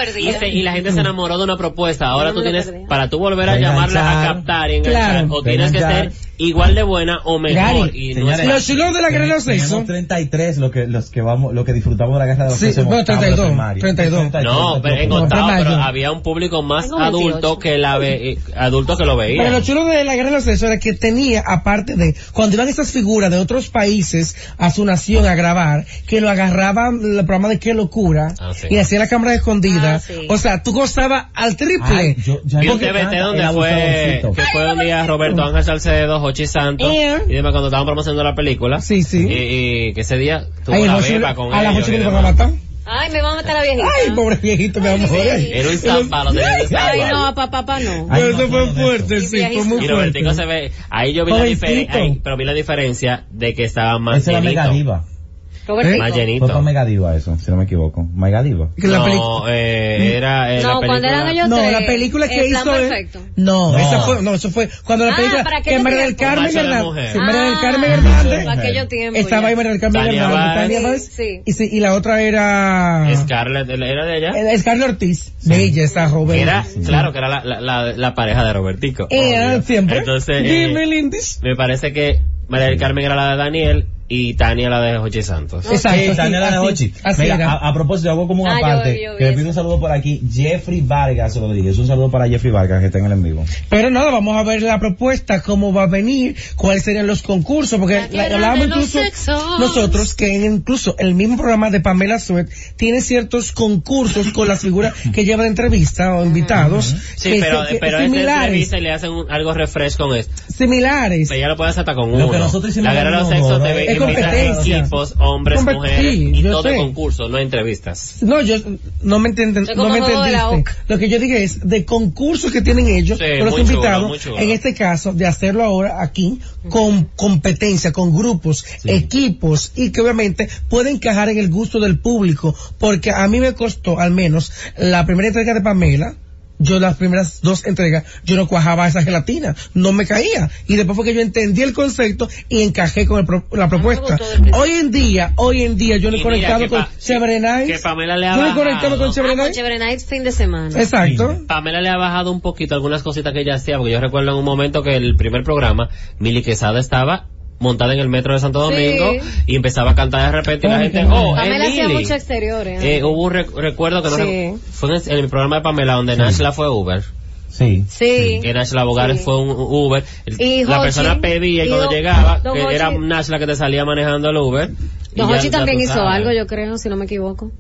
Y, la gente se enamoró de una propuesta. Ahora tú tienes, para tú volver a llamarla a captar y enganchar, o tienes que ser igual de buena o mejor. y no es los chilos de la guerra de los seis son 33 lo que, los que vamos, lo que disfrutamos de la guerra de los. Sí, bueno, 32, 32. No, pero en octavo, pero había un público más adulto que la ve, eh, adulto que lo veía. Pero lo chulo de la guerra de los era que tenía, aparte de, cuando iban estas figuras de otros países a su nación a grabar, que lo agarraban el programa de qué locura, ah, y hacía la cámara escondida. Ah, o sea, tú gozabas al triple. yo, un TVT donde fue, que fue un día Roberto Ángel Salcedo, Jochi Santos, y demás cuando estaban promocionando la película. Sí, sí. Y, que ese día tuvo Ay, la beba con a ellos. A las 8 me van a matar. Ay, me van a matar la viejita. Ay, pobre viejito, me vamos a morir. Era un zamba, lo tenía Ay, no, papá, papá, no. Pero eso fue fuerte, sí, fue muy fuerte. Y se ve, ahí yo vi la diferencia, pero vi la diferencia de que estaba más Esa era mega diva. Roberto. Más llenito. Fue Mega Diva eso, si no me equivoco. Mega Diva. No, eh, era, eh, no, la cuando eran ellos No, tres, la película que hizo perfecto. No, no, esa fue, no, eso fue cuando la ah, película ¿para que María del Carmen Hernández, sí, María del ah, Carmen Hernández. aquello tiempo. Estaba ahí María del Carmen Hernández, Tania sí. y sí, y la otra era Scarlett, ¿era de ella? Eh, Scarlett Ortiz, bella esa joven. Era, claro que era la, la, la, pareja de Robertico. Era siempre. Entonces, Dime, eh, me parece que María del Carmen era la de Daniel y Tania la de Jochi Santos. Exacto. Tania la de Jochi. Mira, a, propósito, hago como una ah, parte, que le pido un saludo por aquí, Jeffrey Vargas Rodríguez. Un saludo para Jeffrey Vargas que está en el en vivo. Pero nada, vamos a ver la propuesta, cómo va a venir, cuáles serían los concursos, porque hablábamos incluso nosotros que incluso el mismo programa de Pamela Suet tiene ciertos concursos con las figuras que llevan entrevista o invitados. Sí, pero, pero similares. le hacen algo refresh con esto. Similares. Pero ya lo puedes hata con uno. que nosotros hicimos la guerra de los sexos te competencia. equipos, hombres, mujeres y todo sé. concurso, no entrevistas. No, yo no me entienden, no me entendiste. Lo que yo dije es de concursos que tienen ellos sí, los invitados, en este caso de hacerlo ahora aquí con competencia, con grupos, sí. equipos y que obviamente puede encajar en el gusto del público, porque a mí me costó al menos la primera entrega de Pamela yo las primeras dos entregas, yo no cuajaba esa gelatina, no me caía. Y después fue que yo entendí el concepto y encajé con el pro, la propuesta. Hoy en día, hoy en día yo no he conectado con Chevrolet Que Pamela le ha yo he conectado con Chevrolet ah, Chevrolet fin de semana. Exacto. Sí. Pamela le ha bajado un poquito algunas cositas que ella hacía, porque yo recuerdo en un momento que el primer programa, Mili Quesada estaba montada en el metro de Santo Domingo sí. y empezaba a cantar de repente y la gente, oh, Pamela hacía mucho exteriores. Eh, hubo un rec recuerdo que no sí. fue en el, el, programa de Pamela donde sí. Nashla fue Uber. Sí. Sí. Que Nashla Bogares sí. fue un Uber. Y la Hochi, persona pedía y, cuando llegaba, que Hochi. era Nashla que te salía manejando el Uber. Don Hochi también hizo algo, yo creo, si no me equivoco.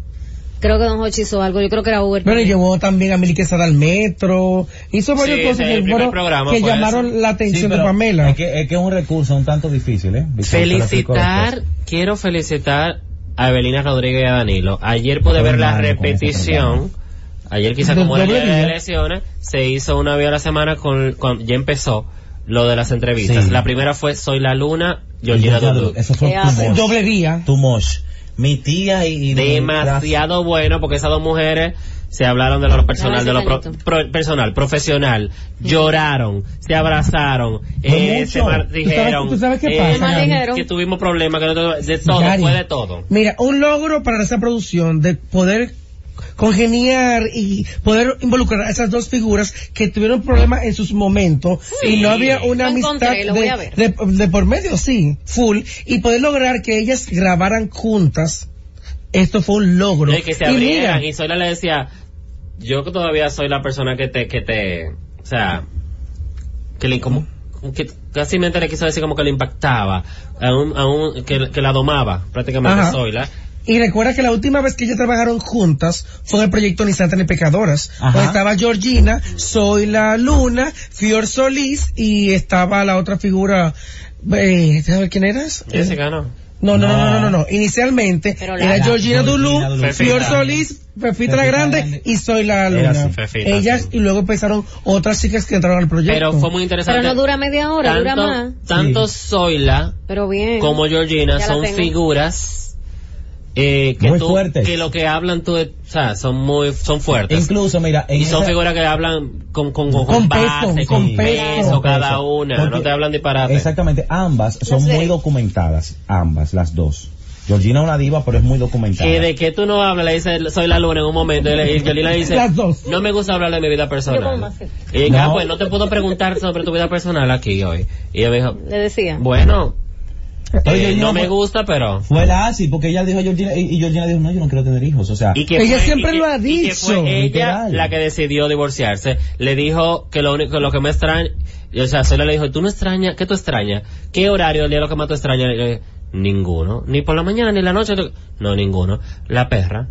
Creo que Don Hochi hizo algo, yo creo que era Uber. Bueno, y llevó también a Mili Quesada al metro, hizo varias sí, cosas que, bueno, que llamaron eso. la atención sí, de Pamela. Es que, es que es un recurso un tanto difícil, ¿eh? Felicitar, quiero felicitar a Evelina Rodríguez y a Danilo. Ayer pude ver la repetición. Ayer quizá como era día de elecciones, se hizo una vez a la semana con, con, ya empezó lo de las entrevistas. Sí. La primera fue Soy la Luna, Georgina Dudu. Eso fue doble vía. Too much mi tía y, y demasiado mi... bueno porque esas dos mujeres se hablaron de lo personal, de lo pro, pro, personal, profesional, lloraron, se abrazaron, eh, se dijeron, ¿Tú sabes, tú sabes qué pasa, eh, que tuvimos problemas, que no, de todo, fue de todo. Mira, un logro para esa producción de poder congeniar y poder involucrar a esas dos figuras que tuvieron problemas en sus momentos sí, y no había una amistad de, de, de, por medio, sí, full, y poder lograr que ellas grabaran juntas esto fue un logro. Y que se y abrieran, mira, y Zoila le decía, yo que todavía soy la persona que te, que te, o sea, que le, como, que casi mente le quiso decir como que le impactaba, a un, a un, que, que la domaba, prácticamente. Zoila. Y recuerda que la última vez que ellos trabajaron juntas fue en el proyecto Ni Santas ni Pecadoras. Ajá. Donde estaba Georgina, Soy la Luna, Fior Solís y estaba la otra figura, eh, ¿sabes quién eras? Jessica, ¿no? No, no, no, No. no, no, no. Inicialmente la- era Georgina Georgina Dulú. Fior. Solís, Fefita la Grande y Soy la Luna. Fefita, Ellas sí. y luego empezaron otras chicas que entraron al proyecto. Pero fue muy interesante. Pero no dura media hora, dura más. tanto Zoila Pero bien. como Georgina son figuras eh, que Muy tú, fuertes. que lo que hablan tú, o sea, son muy, son fuertes. Incluso, mira, en y son esa- figuras que hablan con, con, con, Con base, peso, con con peso, peso. cada una, Porque- no te hablan disparate. Exactamente, ambas son muy documentadas, ambas, las dos. Georgina es una diva, pero es muy documentada. Que de que tú no hablas, le dice, soy la luna en un momento, y, le- y Yolina dice, Las dos. no me gusta hablar de mi vida personal. Y dije, No. ah, pues no te puedo preguntar sobre tu vida personal aquí hoy. Y ella me dijo, Le decía. bueno, eh, no, no me fue- gusta, pero... Fue la así, porque ella dijo a Georgina, y, y Georgina dijo, no, yo no quiero tener hijos, o sea, Y que Ella fue- siempre y que- lo ha y que dicho, fue ella literal. la que decidió divorciarse. Le dijo que lo único, lo que me extraña, y, o sea, solo le dijo, tú no extrañas, ¿qué tú extrañas? ¿Qué horario del día lo que más tú extrañas? Y ninguno. Ni por la mañana, ni la noche. No, ninguno. La perra.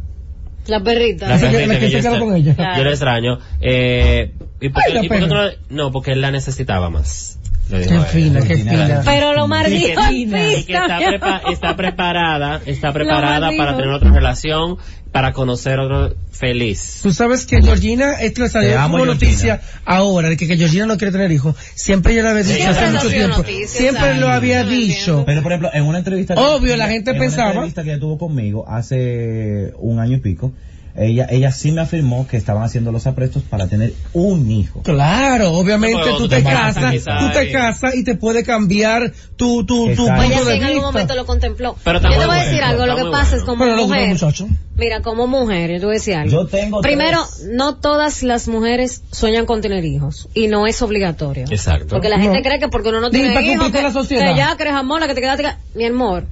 La perrita. La que- perrita la que se yo quedó extra- con ella. Claro. Yo la extraño. Eh, ¿y por Ay, y qué no, porque él la necesitaba más. Le dijo Qué a ella. fina, qué fina. Pero lo Y maldito que, y que está, prepa- está preparada, está preparada para tener otra relación, para conocer otro feliz. Tú sabes que Georgina, esto le salió como Georgina. noticia ahora, de que, que Georgina no quiere tener hijos. Siempre ella lo había dicho Siempre hace ha mucho tiempo. noticia, Siempre ¿sabes? lo había No dicho. Pero por ejemplo, en una entrevista Obvio, la gente en pensaba- Una entrevista que ella tuvo conmigo hace un año y pico, ella, ella sí me afirmó que estaban haciendo los aprestos para tener un hijo. Claro, obviamente Pero tú tú te te casas, tú te y- casas y te puede cambiar tu, tu, tu punto sí en algún momento lo contempló. Pero yo te voy a decir bueno, algo, lo que pasa bueno. es como Pero lo mujer. muchacho. Mira, como mujer, yo te voy a decir algo. Yo tengo Primero, tres. no todas las mujeres sueñan con tener hijos y no es obligatorio. Exacto. Porque la gente No. cree que porque uno no tiene hijos, que, con la sociedad. que ya, eres amor, la que te quedaste, que- mi amor.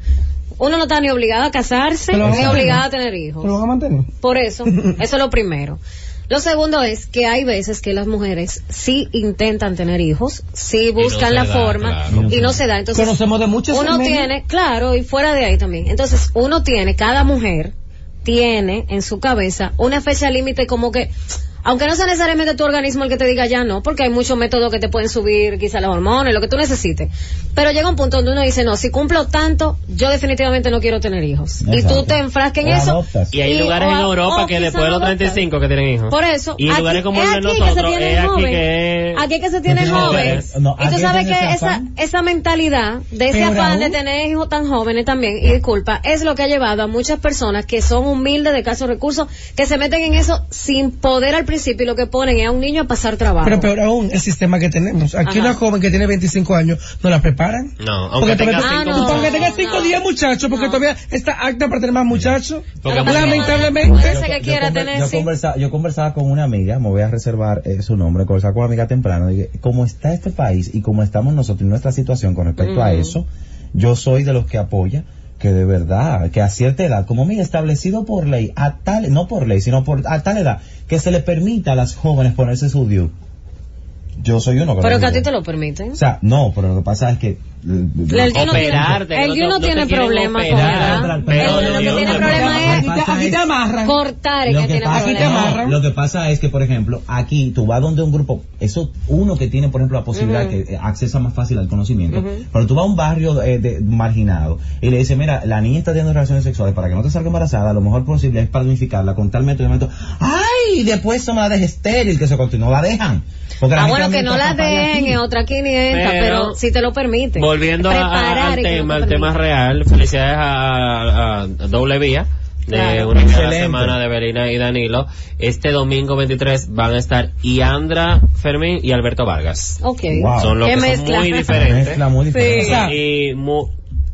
Uno no está ni obligado a casarse, a ni mantener. obligado a tener hijos. ¿Te lo van a mantener? Por eso, eso es lo primero. Lo segundo es que hay veces que las mujeres sí intentan tener hijos, sí buscan la da, forma claro. y no se da. Entonces, Conocemos de muchos uno medio. tiene, claro, y fuera de ahí también. Entonces, uno tiene, cada mujer tiene en su cabeza una fecha límite como que, aunque no sea necesariamente tu organismo el que te diga ya no, porque hay muchos métodos que te pueden subir quizá las hormonas, lo que tú necesites. Pero llega un punto donde uno dice, no, si cumplo tanto, yo definitivamente no quiero tener hijos. Y tú te enfrascas en O eso. adoptas. Y hay Y- lugares o en Europa o que después de los no adoptas. 35 que tienen hijos. Por eso, Y aquí- lugares como es el de aquí que se nosotros, tiene es aquí joven. que... Aquí que se tiene No, joven. no, y tú sabes que esa, esa mentalidad de ese afán aún. de tener hijos tan jóvenes también, y disculpa, es lo que ha llevado a muchas personas que son humildes de casos recursos, que se meten en eso sin poder al principio y lo que ponen es a un niño a pasar trabajo. Pero peor aún, el sistema que tenemos. Aquí Ajá. una joven que tiene 25 años, ¿no la preparan? No, Porque aunque tenga todavía- Ah, cinco no. Tú aunque 5 No. días muchachos, porque No. todavía está apta para tener más muchachos. Porque Lamentablemente. que Yo- quiera yo, conver- tener, yo sí. conversa- yo conversaba con una amiga, me voy a reservar eh, su nombre, conversaba con una amiga temprano, dije, como está este país y como estamos nosotros en nuestra situación con respecto a eso, yo soy de los que apoya que de verdad, que a cierta edad, como mira, establecido por ley, a tal, no por ley, sino por, a tal edad, que se le permita a las jóvenes ponerse su DIU. Yo soy uno que Pero que a ti te lo permiten. O sea, no, pero lo que pasa es que... El Diu no tiene, el no tiene problema con pero El- que tiene problema es Aquí te, amarran. cortar es Lo que que, tiene pasa, Aquí te problema. amarran. lo que pasa es que, por ejemplo, aquí tú vas donde un grupo, eso uno que tiene, por ejemplo, la posibilidad que eh, accesa más fácil al conocimiento, pero tú vas a un barrio eh, de- marginado y le dices, mira, la niña está teniendo relaciones sexuales para que no te salga embarazada, lo mejor posible es planificarla con tal método y método. ¡Ay! Después se me la deja estéril, que se continúa, la dejan. Porque la Ah, gente bueno, que no la aquí. en otra 500, Pero- pero, si te lo permite. Volviendo a- al y tema, te al tema real, felicidades a, a- a Doble Vía de Claro. una Excelente. semana de Berina y Danilo. Este domingo 23 van a estar Iandra Fermín y Alberto Vargas. Ok. Wow. Son los que mezcla. son muy diferentes. mezcla muy diferente. Sí. Y mu-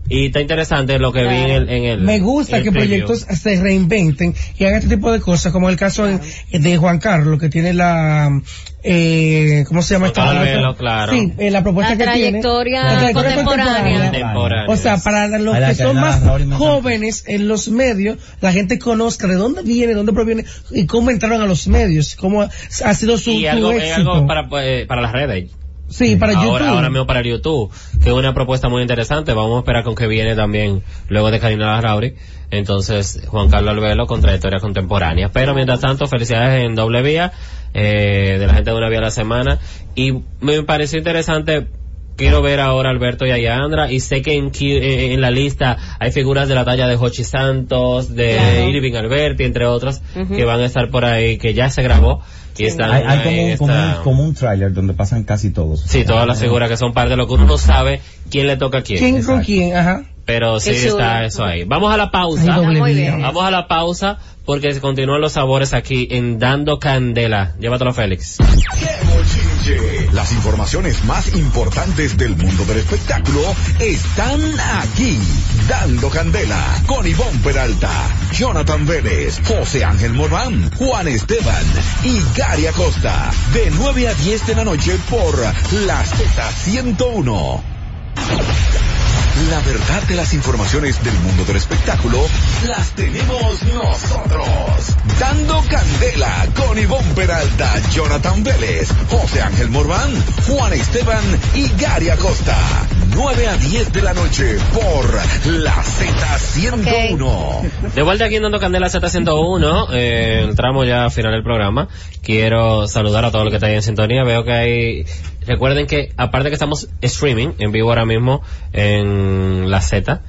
Y está interesante lo que vi en el, en el Me gusta el que preview. proyectos se reinventen y hagan este tipo de cosas, como el caso de- de Juan Carlos, que tiene la, eh, ¿cómo se llama Juan esta? Velo, claro. Sí, eh, la propuesta La que tiene. trayectoria La trayectoria contemporánea. Contemporánea. O sea, para los que son más y jóvenes en los medios, la gente conozca de dónde viene, dónde proviene y cómo entraron a los medios, cómo ha, sido su, y su algo, es éxito. algo para, eh, para las redes. sí, para ahora, YouTube. ahora mismo para el YouTube, que es una propuesta muy interesante. Vamos a esperar con que viene también luego de Karina Larrauri. Entonces, Juan Carlos Albelo con trayectoria contemporánea. Pero mientras tanto, felicidades en doble vía, eh, de la gente de una vía a la semana. Y me pareció interesante Quiero ver ahora a Alberto y a Yandra y sé que en, en, la lista hay figuras de la talla de Hochi Santos, de Claro. Irving Alberti, entre otros, que van a estar por ahí, que ya se grabó y están Hay, como, un, en como, esta- un, como un tráiler donde pasan casi todos. Sí, todas las figuras que son parte de lo que uno no sabe quién le toca a quién. ¿Quién con quién? Ajá. Pero sí está eso ahí. Vamos a la Ay, pausa. doble muy vía. bien. Vamos a la pausa porque se continúan los sabores aquí en Dando Candela. Llévatelo, Félix. Las informaciones más importantes del mundo del espectáculo están aquí. Dando Candela con Ivonne Peralta, Jonathan Vélez, José Ángel Morán, Juan Esteban y Gary Acosta. De 9 a 10 de la noche por la Z101. La verdad de las informaciones del mundo del espectáculo las tenemos nosotros. Dando candela con Ivonne Peralta, Jonathan Vélez, José Ángel Morván, Juan Esteban y Gary Acosta. 9 a 10 de la noche por la Z101. De vuelta aquí en Dando Candela Z101, eh, entramos ya al final del programa. Quiero saludar a todos los que están en sintonía. Veo que hay, recuerden que aparte que estamos streaming en vivo ahora mismo en la Z.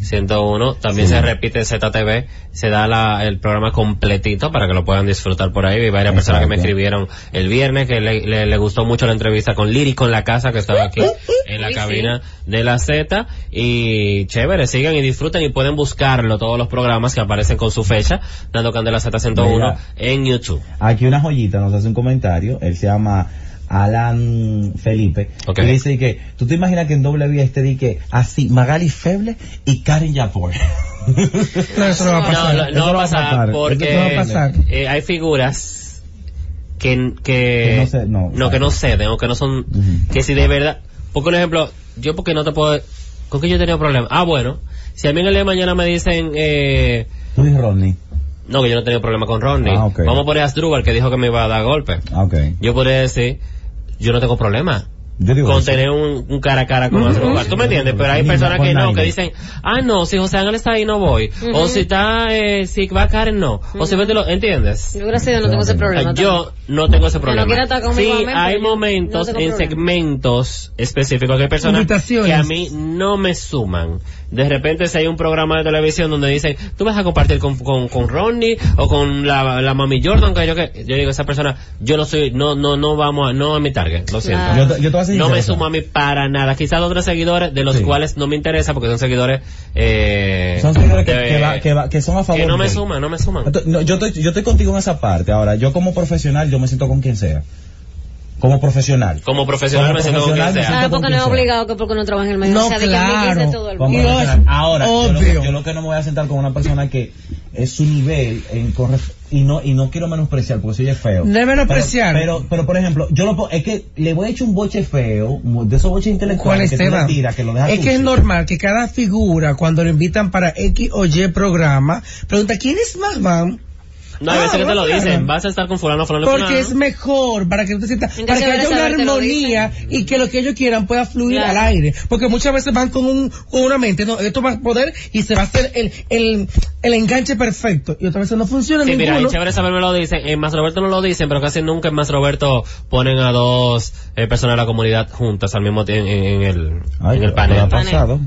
101, también se repite en ZTV, se da la, el programa completito para que lo puedan disfrutar por ahí. Hay varias personas que me Exacto. escribieron el viernes que le, le- le gustó mucho la entrevista con Lírico en la casa que estaba aquí en la Uy, sí. cabina de la Z y chévere, sigan y disfruten y pueden buscarlo todos los programas que aparecen con su fecha, dando Candela Z101 Mira. en YouTube. Aquí una joyita nos hace un comentario, él se llama Alan Felipe, Ok. y dice que, tú te imaginas que en doble vía este di que así, Magali Feble y Karen Yapor. No, eso no va a pasar. no, va a no va a pasar pasar. porque Eso no va a pasar. eh, hay figuras que, que, Que no que no ceden o que no son, que si de verdad, porque un ejemplo, yo porque no te puedo, con que yo tenía problemas. Ah, bueno, si a mí en el día de mañana me dicen, eh, dices Rodney. No, que yo no tenía problema con Rodney. Ah, ok. Vamos a poner a Asdrúbal que dijo que me iba a dar golpe. Ah. Yo podría decir, yo no tengo problema Yo digo con eso. tener un, un cara a cara con Ujú. Asdrúbal. ¿Tú me entiendes? Pero hay Ni personas que no, que dicen, ah, no, si José Ángel está ahí no voy. O si está, eh, si va Karen no. O si vete lo, ¿entiendes? Yo gracias a Dios no tengo ese problema. Yo no tengo ese no problema. conmigo, sí, hay momentos no en problema. segmentos específicos que hay personas que a mí no me suman. De repente si hay un programa de televisión donde dicen, tú vas a compartir con, con, con Ronnie o con la, la mami Jordan, que yo que, yo digo, esa persona, yo no soy, no, no, no vamos a, no a mi target, lo siento. Claro. Yo, te- yo No me sumo a mí para nada. Quizás otros seguidores de los Sí. cuales no me interesa porque son seguidores eh, Son seguidores que, de- que, va- que, va- que son a favor que no me suman, no me suman. No, yo, estoy, yo estoy contigo en esa parte. Ahora, yo como profesional, yo me siento con quien sea. Como profesional. Como profesional Como me siento profesional me sea. siento Ah, porque no es obligado que porque no trabaja en el medio. No, o sea, de que claro. de todo el mundo. Ahora, yo lo, obvio. que, yo lo que no me voy a sentar con una persona que es su nivel en corre- y no y no quiero menospreciar porque soy feo. No es menospreciar. Pero, pero, pero, por ejemplo, yo lo po- es que le voy a echar un boche feo, de esos boches ¿Cuál intelectuales es que tú tiras, que lo dejas Es que es normal que cada figura, cuando lo invitan para X o Y programa, pregunta, ¿quién es más man? No, hay Ah, veces que te lo dicen, vas a estar con fulano, fulano, Porque fulano. es mejor, para que tú te sientas, En para que haya una armonía y que lo que ellos quieran pueda fluir Claro. al aire. Porque muchas veces van con un, con una mente, no, esto va a poder y se va a hacer el, el, el enganche perfecto. Y otras veces no funciona Sí, mira, ninguno. en Chévere Saber me lo dicen, en Más Roberto no lo dicen, pero casi nunca en Más Roberto ponen a dos eh, personas de la comunidad juntas al mismo tiempo en, en el, Ay, en el panel. ha pasado.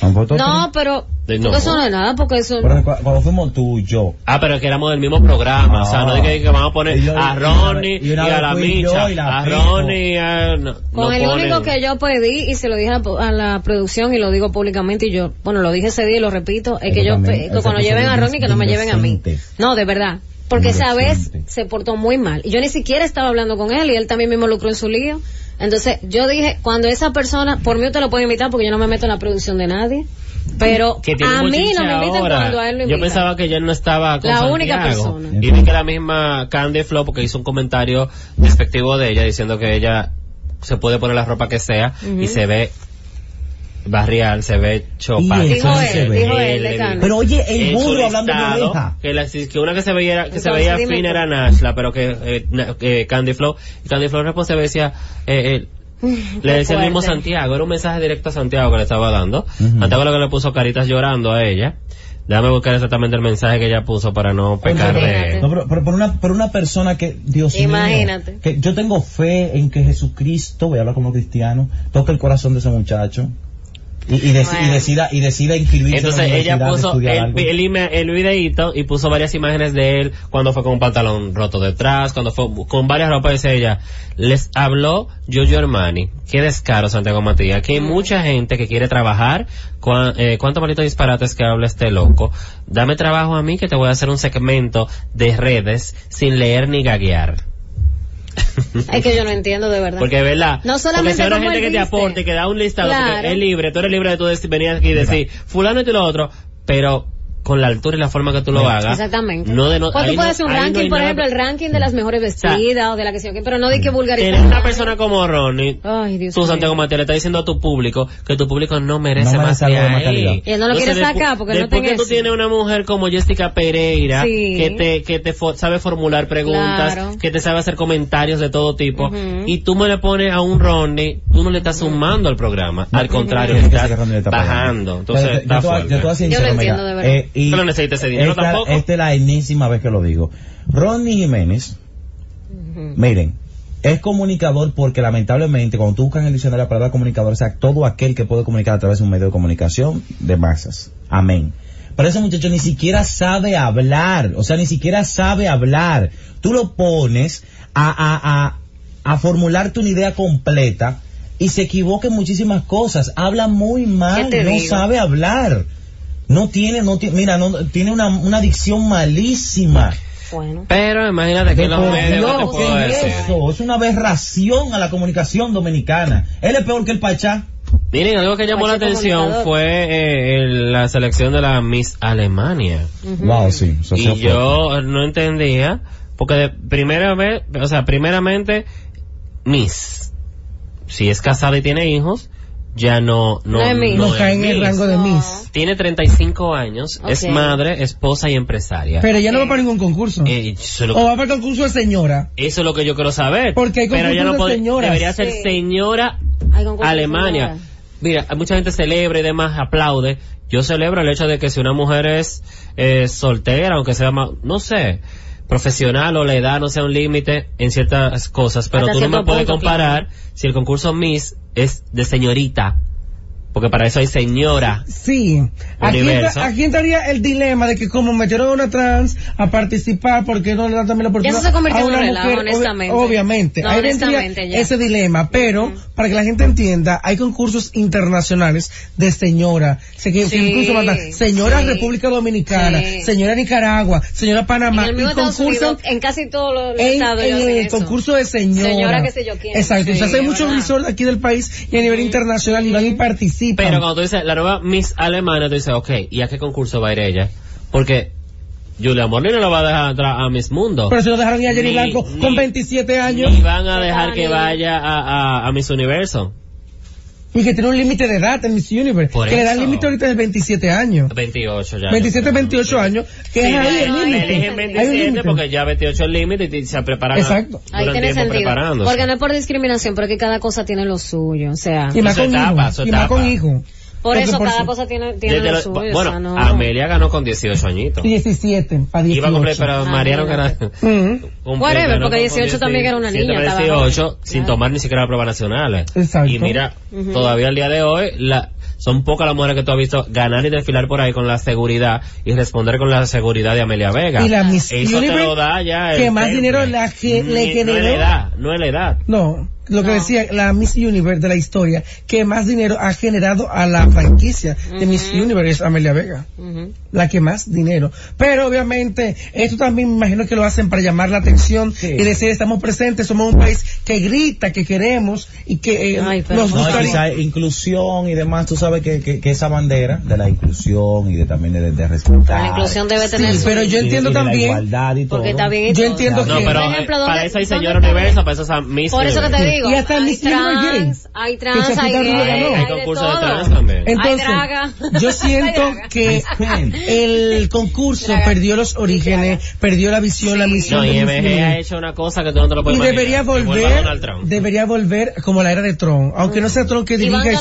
Han No, pero De- no. porque eso no es nada, porque eso... Pero cuando fuimos tú y yo, Ah, pero que éramos del mismo programa, o sea, no Ah. diga que vamos a poner yo- a Ronnie y, a la yo Micha, a. Ronnie y a... No, Con no el ponen- único que yo pedí y se lo dije a, la- a la producción y lo digo públicamente y yo, bueno, lo dije ese día y lo repito, es que yo, también, esa cuando lleven a Ronnie que no me lleven a mí. No, de verdad. Porque esa vez se portó muy mal. Y yo ni siquiera estaba hablando con él y él también me involucró en su lío. Entonces, yo dije, cuando esa persona, por mí usted lo puede invitar porque yo no me meto en la producción de nadie. Pero a mí no me invitan cuando a él lo invitan. Yo pensaba que ya no estaba con La Santiago. única persona. Y vi que la misma Candy Flow, porque hizo un comentario despectivo de ella, diciendo que ella se puede poner la ropa que sea y se ve barrial, se ve chopa. Y Dijo eso sí se él, ve. dijo él. Pero oye, el burro hablando de oreja. que, la- que una que se veía que se veía fina era Nashla pero que eh, na- que Candy Flow y Candy Flow responsable decía eh, eh, le decía el mismo. Santiago era un mensaje directo a Santiago que le estaba dando Ujú. Santiago lo que le puso caritas llorando a ella déjame buscar exactamente el mensaje que ella puso para no pecar de. No, pero, pero por una, por una persona que, Dios Imagínate. mío, que yo tengo fe en que Jesucristo, voy a hablar como cristiano, toque el corazón de ese muchacho y, y, Bueno. y decida, y decida inscribirse entonces en la ella puso el, el, ime- el videíto y puso varias imágenes de él cuando fue con un pantalón roto detrás, cuando fue con varias ropas, dice ella, les habló Giorgio Armani, qué descaro Santiago Matías, que hay mucha gente que quiere trabajar, Cuán- eh, cuántos malditos disparates que habla este loco, dame trabajo a mí que te voy a hacer un segmento de redes sin leer ni gaguear. Es que yo no entiendo de verdad. Porque, ¿verdad? No solamente Porque si habrá gente que te aporte, que da un listado, porque es libre, tú eres libre de tú venir aquí y decir, fulano y lo otro, pero con la altura y la forma que tú lo hagas. Exactamente. No de no, pues tú puedes no- hacer un no ranking, por nada- ejemplo, el ranking de las mejores sea, vestidas o de la que qué, pero no de que vulgarizar. Tener una persona como Ronnie, Ay, Dios tú. Santiago Matías, le está diciendo a tu público que tu público no merece, más merece de algo de más ahí. calidad. Y él no lo quiere Entonces, sacar despu- porque no que tú eso. tienes una mujer como Jessica Pereira, Sí. que te, que te fo- sabe formular preguntas, Claro. que te sabe hacer comentarios de todo tipo, y tú me le pones a un Ronnie, tú no le estás sumando al programa, al contrario, le Tiene estás bajando. Entonces, está fuerte. yo lo entiendo, de verdad. Y necesitas ese dinero esta, tampoco. Esta es la enésima vez que lo digo. Ronnie Jiménez, miren, es comunicador porque lamentablemente cuando tú buscas en el diccionario la palabra comunicador, o sea, todo aquel que puede comunicar a través de un medio de comunicación de masas. Amén. Pero ese muchacho ni siquiera sabe hablar, o sea, ni siquiera sabe hablar. Tú lo pones a, a, a, a formularte una idea completa y se equivoca en muchísimas cosas. Habla muy mal, ¿Qué te no digo? sabe hablar. No tiene, no tiene, mira, no, tiene una, una dicción malísima. Bueno. Pero imagínate que De los medios, ¿qué te puedo ¿qué es decir? eso? Es una aberración a la comunicación dominicana. Él es peor que el Pachá. Miren, algo que llamó la atención fue eh, el- la selección de la Miss Alemania. Wow, sí. eso y fue. yo no entendía, porque de primera vez, o sea, primeramente, Miss, si es casada y tiene hijos, ya no, no, No. No es cae en el rango de No. Miss. Tiene 35 años, es madre, esposa y empresaria. Pero ella no va para ningún concurso. Eh, O va para el concurso de señora. eso es lo que yo quiero saber. Porque hay Pero ella no concursos de puede- señoras. debería ser Sí. señora Alemania. Mira, mucha gente celebra y demás, aplaude. Yo celebro el hecho de que si una mujer es eh, soltera, aunque sea más, no sé, profesional o la edad no sea un límite en ciertas cosas, pero Hasta tú no me puedes comparar si el concurso Miss es de señorita, porque para eso hay señora. Sí. Aquí, entra- aquí entraría el dilema de que como metieron a una trans a participar, ¿por qué no le dan también la oportunidad eso se convirtió a en un una relajo, mujer? honestamente. Obvi- obviamente. No, Ahí honestamente, ya. ese dilema. Pero, para que la gente entienda, hay concursos internacionales de señora. Se que, que Sí, incluso mandan señora sí. República Dominicana, Sí. señora Nicaragua, señora En Panamá. el mismo y concursan Unidos, en casi todos los en, estados en hacen el eso. concurso de señora. Señora qué sé yo quién. Exacto. Sí, se hacen es muchos resorts aquí del país y a nivel internacional y van y participan. Pero cuando tú dices la nueva Miss Alemania, tú dices, ok, ¿y a qué concurso va a ir ella? Porque Julia Molina lo va a dejar atrás a Miss Mundo. Pero si lo dejaron ir a Jerry Ni- Blanco ni- con 27 años Ni van a dejar que vaya a, a, a Miss Universo. Y que tiene un límite de edad en Miss Universe. Por que le da el eso. límite ahorita de 27 años. 28 ya. 27, 28 años, que Sí, es ahí el no, límite. un 27 límite. porque ya 28 es el límite y se preparan Exacto. Ahí tiene tiempo sentido. Porque no es por discriminación, pero que cada cosa tiene lo suyo. O sea, Y más Su con etapa, hijos. su Y más con hijos. Por eso por cada cosa tiene, tiene lo los- suyo. bueno, o sea, no. Amelia ganó con 18 añitos. 17 para 18. Iba a cumplir, pero Mariano que era... Ujú. un Whatever, ganó porque con 18 también era una niña, estaba 18 joven. sin Claro. tomar ni siquiera la prueba nacional. Exacto. Y mira, todavía al día de hoy, la, son pocas las mujeres que tú has visto ganar y desfilar por ahí con la seguridad y responder con la seguridad de Amelia Vega. Y la Miss Eso te lo da ya. el que más dinero la que- le No la dio- edad, no es la edad. No. Lo que decía la Miss Universe de la historia que más dinero ha generado a la franquicia de Miss Universe es Amelia Vega. La que más dinero. Pero obviamente esto también me imagino que lo hacen para llamar la atención y decir estamos presentes, somos un país que grita, que queremos y que eh, nos gusta. inclusión y demás, tú sabes que, que, esa bandera de la inclusión y de también de, de respetar. La inclusión debe tener sí, pero yo entiendo también. igualdad y todo. Porque está bien yo entiendo que. No, pero por ejemplo, para eso hay señor universo, para eso es Miss Por eso que te digo. Y hasta Miss trans, hay trans, hay gay, hay, concurso de, trans también. Entonces, yo siento que el concurso perdió los orígenes, perdió la visión, la misión. No, y MG ha hecho una cosa que tú no te lo puedes Y debería volver, debería volver como la era de Tron, aunque no sea Tron que dirija y.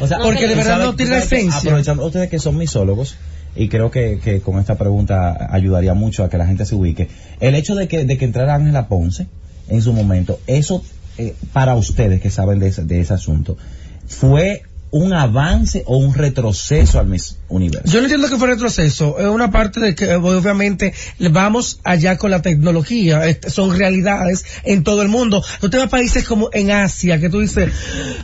O sea, porque de verdad no tiene esencia. Aprovechando ustedes que son misólogos, y creo que, que, con esta pregunta ayudaría mucho a que la gente se ubique. El hecho de que, de que entrara Ángela Ponce en su momento, eso eh, para ustedes que saben de ese, de ese asunto, fue un avance o un retroceso al Miss Universo? Yo no entiendo que fue retroceso. Es una parte de que obviamente vamos allá con la tecnología. son realidades en todo el mundo. Te vas a países como en Asia que tú dices,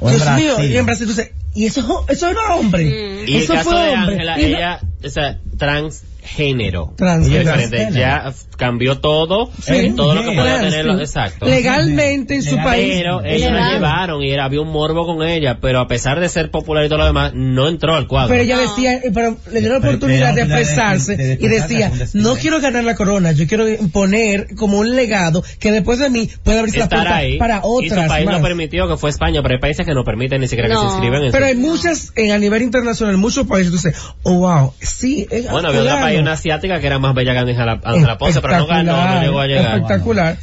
Dios mío, y en Brasil tú dices, y eso, eso era hombre. Mm. Y eso el caso fue de Ángela, ella, o sea, trans género. Transgénero. Ya cambió todo, todo lo que podía tener, exacto. Legalmente en su país. Pero ellos la llevaron y era, había un morbo con ella, pero a pesar de ser popular y todo lo demás, no entró al cuadro. Pero ella decía, eh, pero le dio la oportunidad de expresarse y decía, no quiero ganar la corona, yo quiero imponer como un legado que después de mí pueda abrirse la puerta para otras. Y su país no permitió, que fue España, pero hay países que no permiten ni siquiera que se inscriban en Pero hay muchas, en, a nivel internacional, muchos países, entonces, oh wow, sí, Bueno, había una asiática que era más bella que Ángela Ponce, pero no ganó, no llegó a llegar. Espectacular.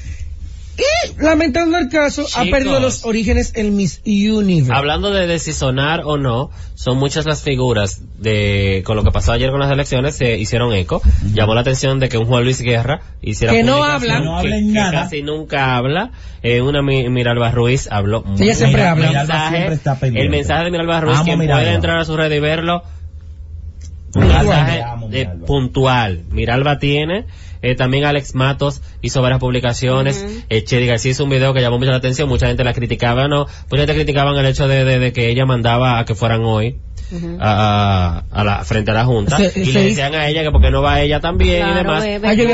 Y lamentando el caso, ha perdido los orígenes el Miss Universe. Hablando de, de si sonar o no, son muchas las figuras de con lo que pasó ayer con las elecciones se hicieron eco. Llamó la atención de que un Juan Luis Guerra hiciera que no habla, que, que, nada. casi nunca habla. Eh, una Miralba Ruiz habló. Ella siempre habla. El mensaje, el mensaje de Miralba Ruiz, quien puede entrar a su red y verlo, un mensaje eh, puntual. Miralba tiene eh, también Alex Matos hizo varias publicaciones. Uh eh, Chedi García hizo un video que llamó mucho la atención. Mucha gente la criticaba, ¿no? Mucha gente criticaban el hecho de, de, de que ella mandaba a que fueran hoy. A, a, la frente a la junta y le decían a ella que porque no va ella también y demás. ah, yo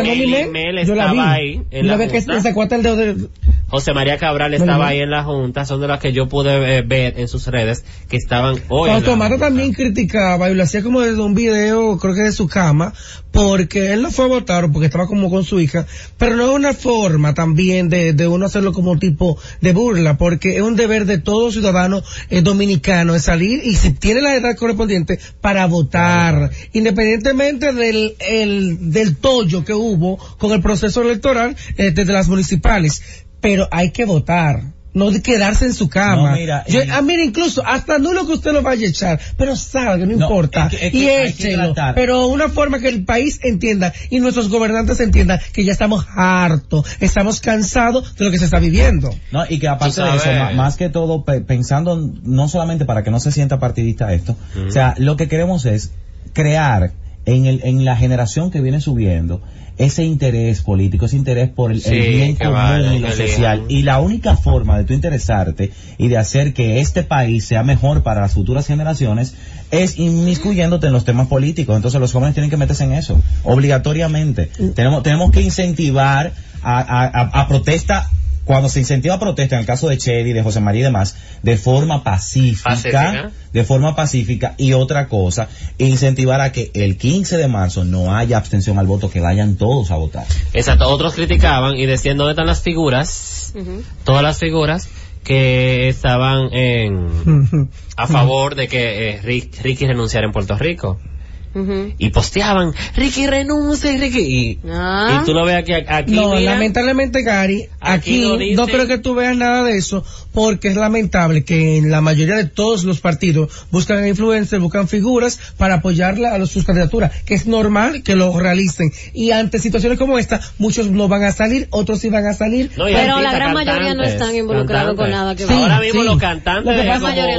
Mel estaba ahí en la junta. Que el dedo de... José María Cabral estaba ahí en la junta son de las que yo pude eh, ver en sus redes que estaban hoy Tomás también criticaba y lo hacía como desde un video creo que de su cama porque él no fue a votar porque estaba como con su hija, pero no es una forma también de, de uno hacerlo como tipo de burla, porque es un deber de todo ciudadano eh, dominicano es salir y si tiene la correspondiente para votar, independientemente del, el, del tollo que hubo con el proceso electoral eh, desde las municipales, pero hay que votar no de quedarse en su cama. mira, Yo, ah, mira, incluso hasta no lo que usted lo vaya a echar, pero salga, no, importa. y échelo. Pero una forma que el país entienda y nuestros gobernantes entiendan que ya estamos hartos, estamos cansados de lo que se está viviendo. No, y que aparte de eso, más, que todo, pensando no solamente para que no se sienta partidista esto, o sea, lo que queremos es crear en, el, en la generación que viene subiendo, ese interés político, ese interés por el, bien común y lo social. Y la única forma de tú interesarte y de hacer que este país sea mejor para las futuras generaciones es inmiscuyéndote en los temas políticos. Entonces los jóvenes tienen que meterse en eso, obligatoriamente. Mm. Tenemos, tenemos que incentivar a, a, a protesta cuando se incentiva protesta, en el caso de Chevy, de José María y demás, de forma pacífica, de forma pacífica, y otra cosa, incentivar a que el 15 de marzo no haya abstención al voto, que vayan todos a votar. Exacto, otros criticaban y decían dónde están las figuras, todas las figuras que estaban en, a favor de que eh, Ricky renunciara en Puerto Rico. Y posteaban, Ricky renuncia, Ricky. Y, ah. y tú lo ves aquí. aquí no, lamentablemente, Gary, aquí, no, creo que tú veas nada de eso, porque es lamentable que en la mayoría de todos los partidos buscan influencers, buscan figuras para apoyarla a sus candidaturas, que es normal que lo realicen. Y ante situaciones como esta, muchos no van a salir, otros sí van a salir. pero la gran mayoría no están involucrados con nada que ver. Ahora mismo los cantantes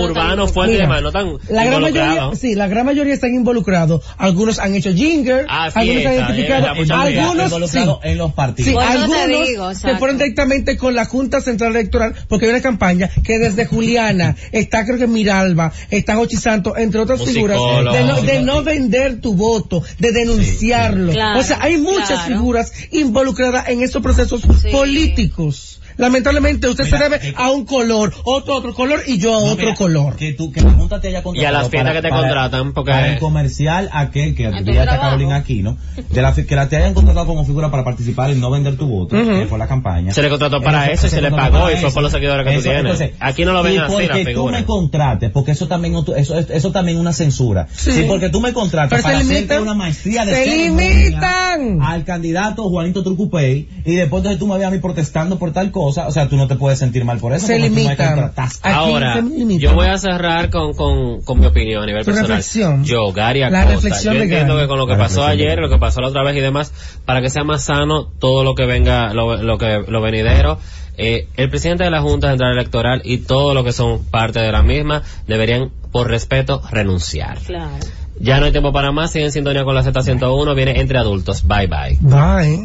urbanos fuertes no están la gran mayoría, sí, la gran mayoría están involucrados algunos han hecho jinger, Ah, algunos fiesta, han identificado, fiesta. algunos sí, en los partidos. Sí, algunos digo, se fueron directamente con la Junta Central Electoral porque hay una campaña que desde Juliana, está creo que Miralba, está Jochi Santos, entre otras figuras, de no, de no vender tu voto, de denunciarlo. Claro, o sea, hay muchas claro. figuras involucradas en estos procesos Sí. políticos. Lamentablemente usted Mira, se debe eh, a un color, otro a otro color y yo a No, otro mira, color. Que, tú, que la Junta te haya contratado. Y a las fiestas que te contratan, porque- Para el comercial, aquel que A diría está trabajo. Carolina Aquino, de la, que la te hayan contratado como figura para participar y no vender tu voto, que fue la campaña. Se le contrató para eso y se le pagó para y fue por los seguidores que tú Eso, tienes. entonces, Aquí no lo ven así, la porque tú figura. me contrates, porque eso también, eso, es- eso también es una censura. Sí. Sí, porque tú me contratas para hacerte limitan. una maestría de Se limitan. al candidato Juanito Trucupey y después entonces tú me ves a mí protestando por tal cosa, o sea, tú no te puedes sentir mal por eso. Se. Aquí Ahora, yo voy a cerrar con, con, con mi opinión a nivel Tu personal. reflexión. Yo, Gary La Acosta, reflexión yo de entiendo Gary. que con lo que La pasó reflexión de ayer, lo que pasó la otra vez y demás, para que sea más sano todo lo que venga, lo, lo que, lo venidero, eh, el presidente de la Junta Central Electoral y todo lo que son parte de la misma deberían, por respeto, renunciar. Claro. Ya no hay tiempo para más, siguen en sintonía con la Z101, viene entre adultos. Bye bye. Bye.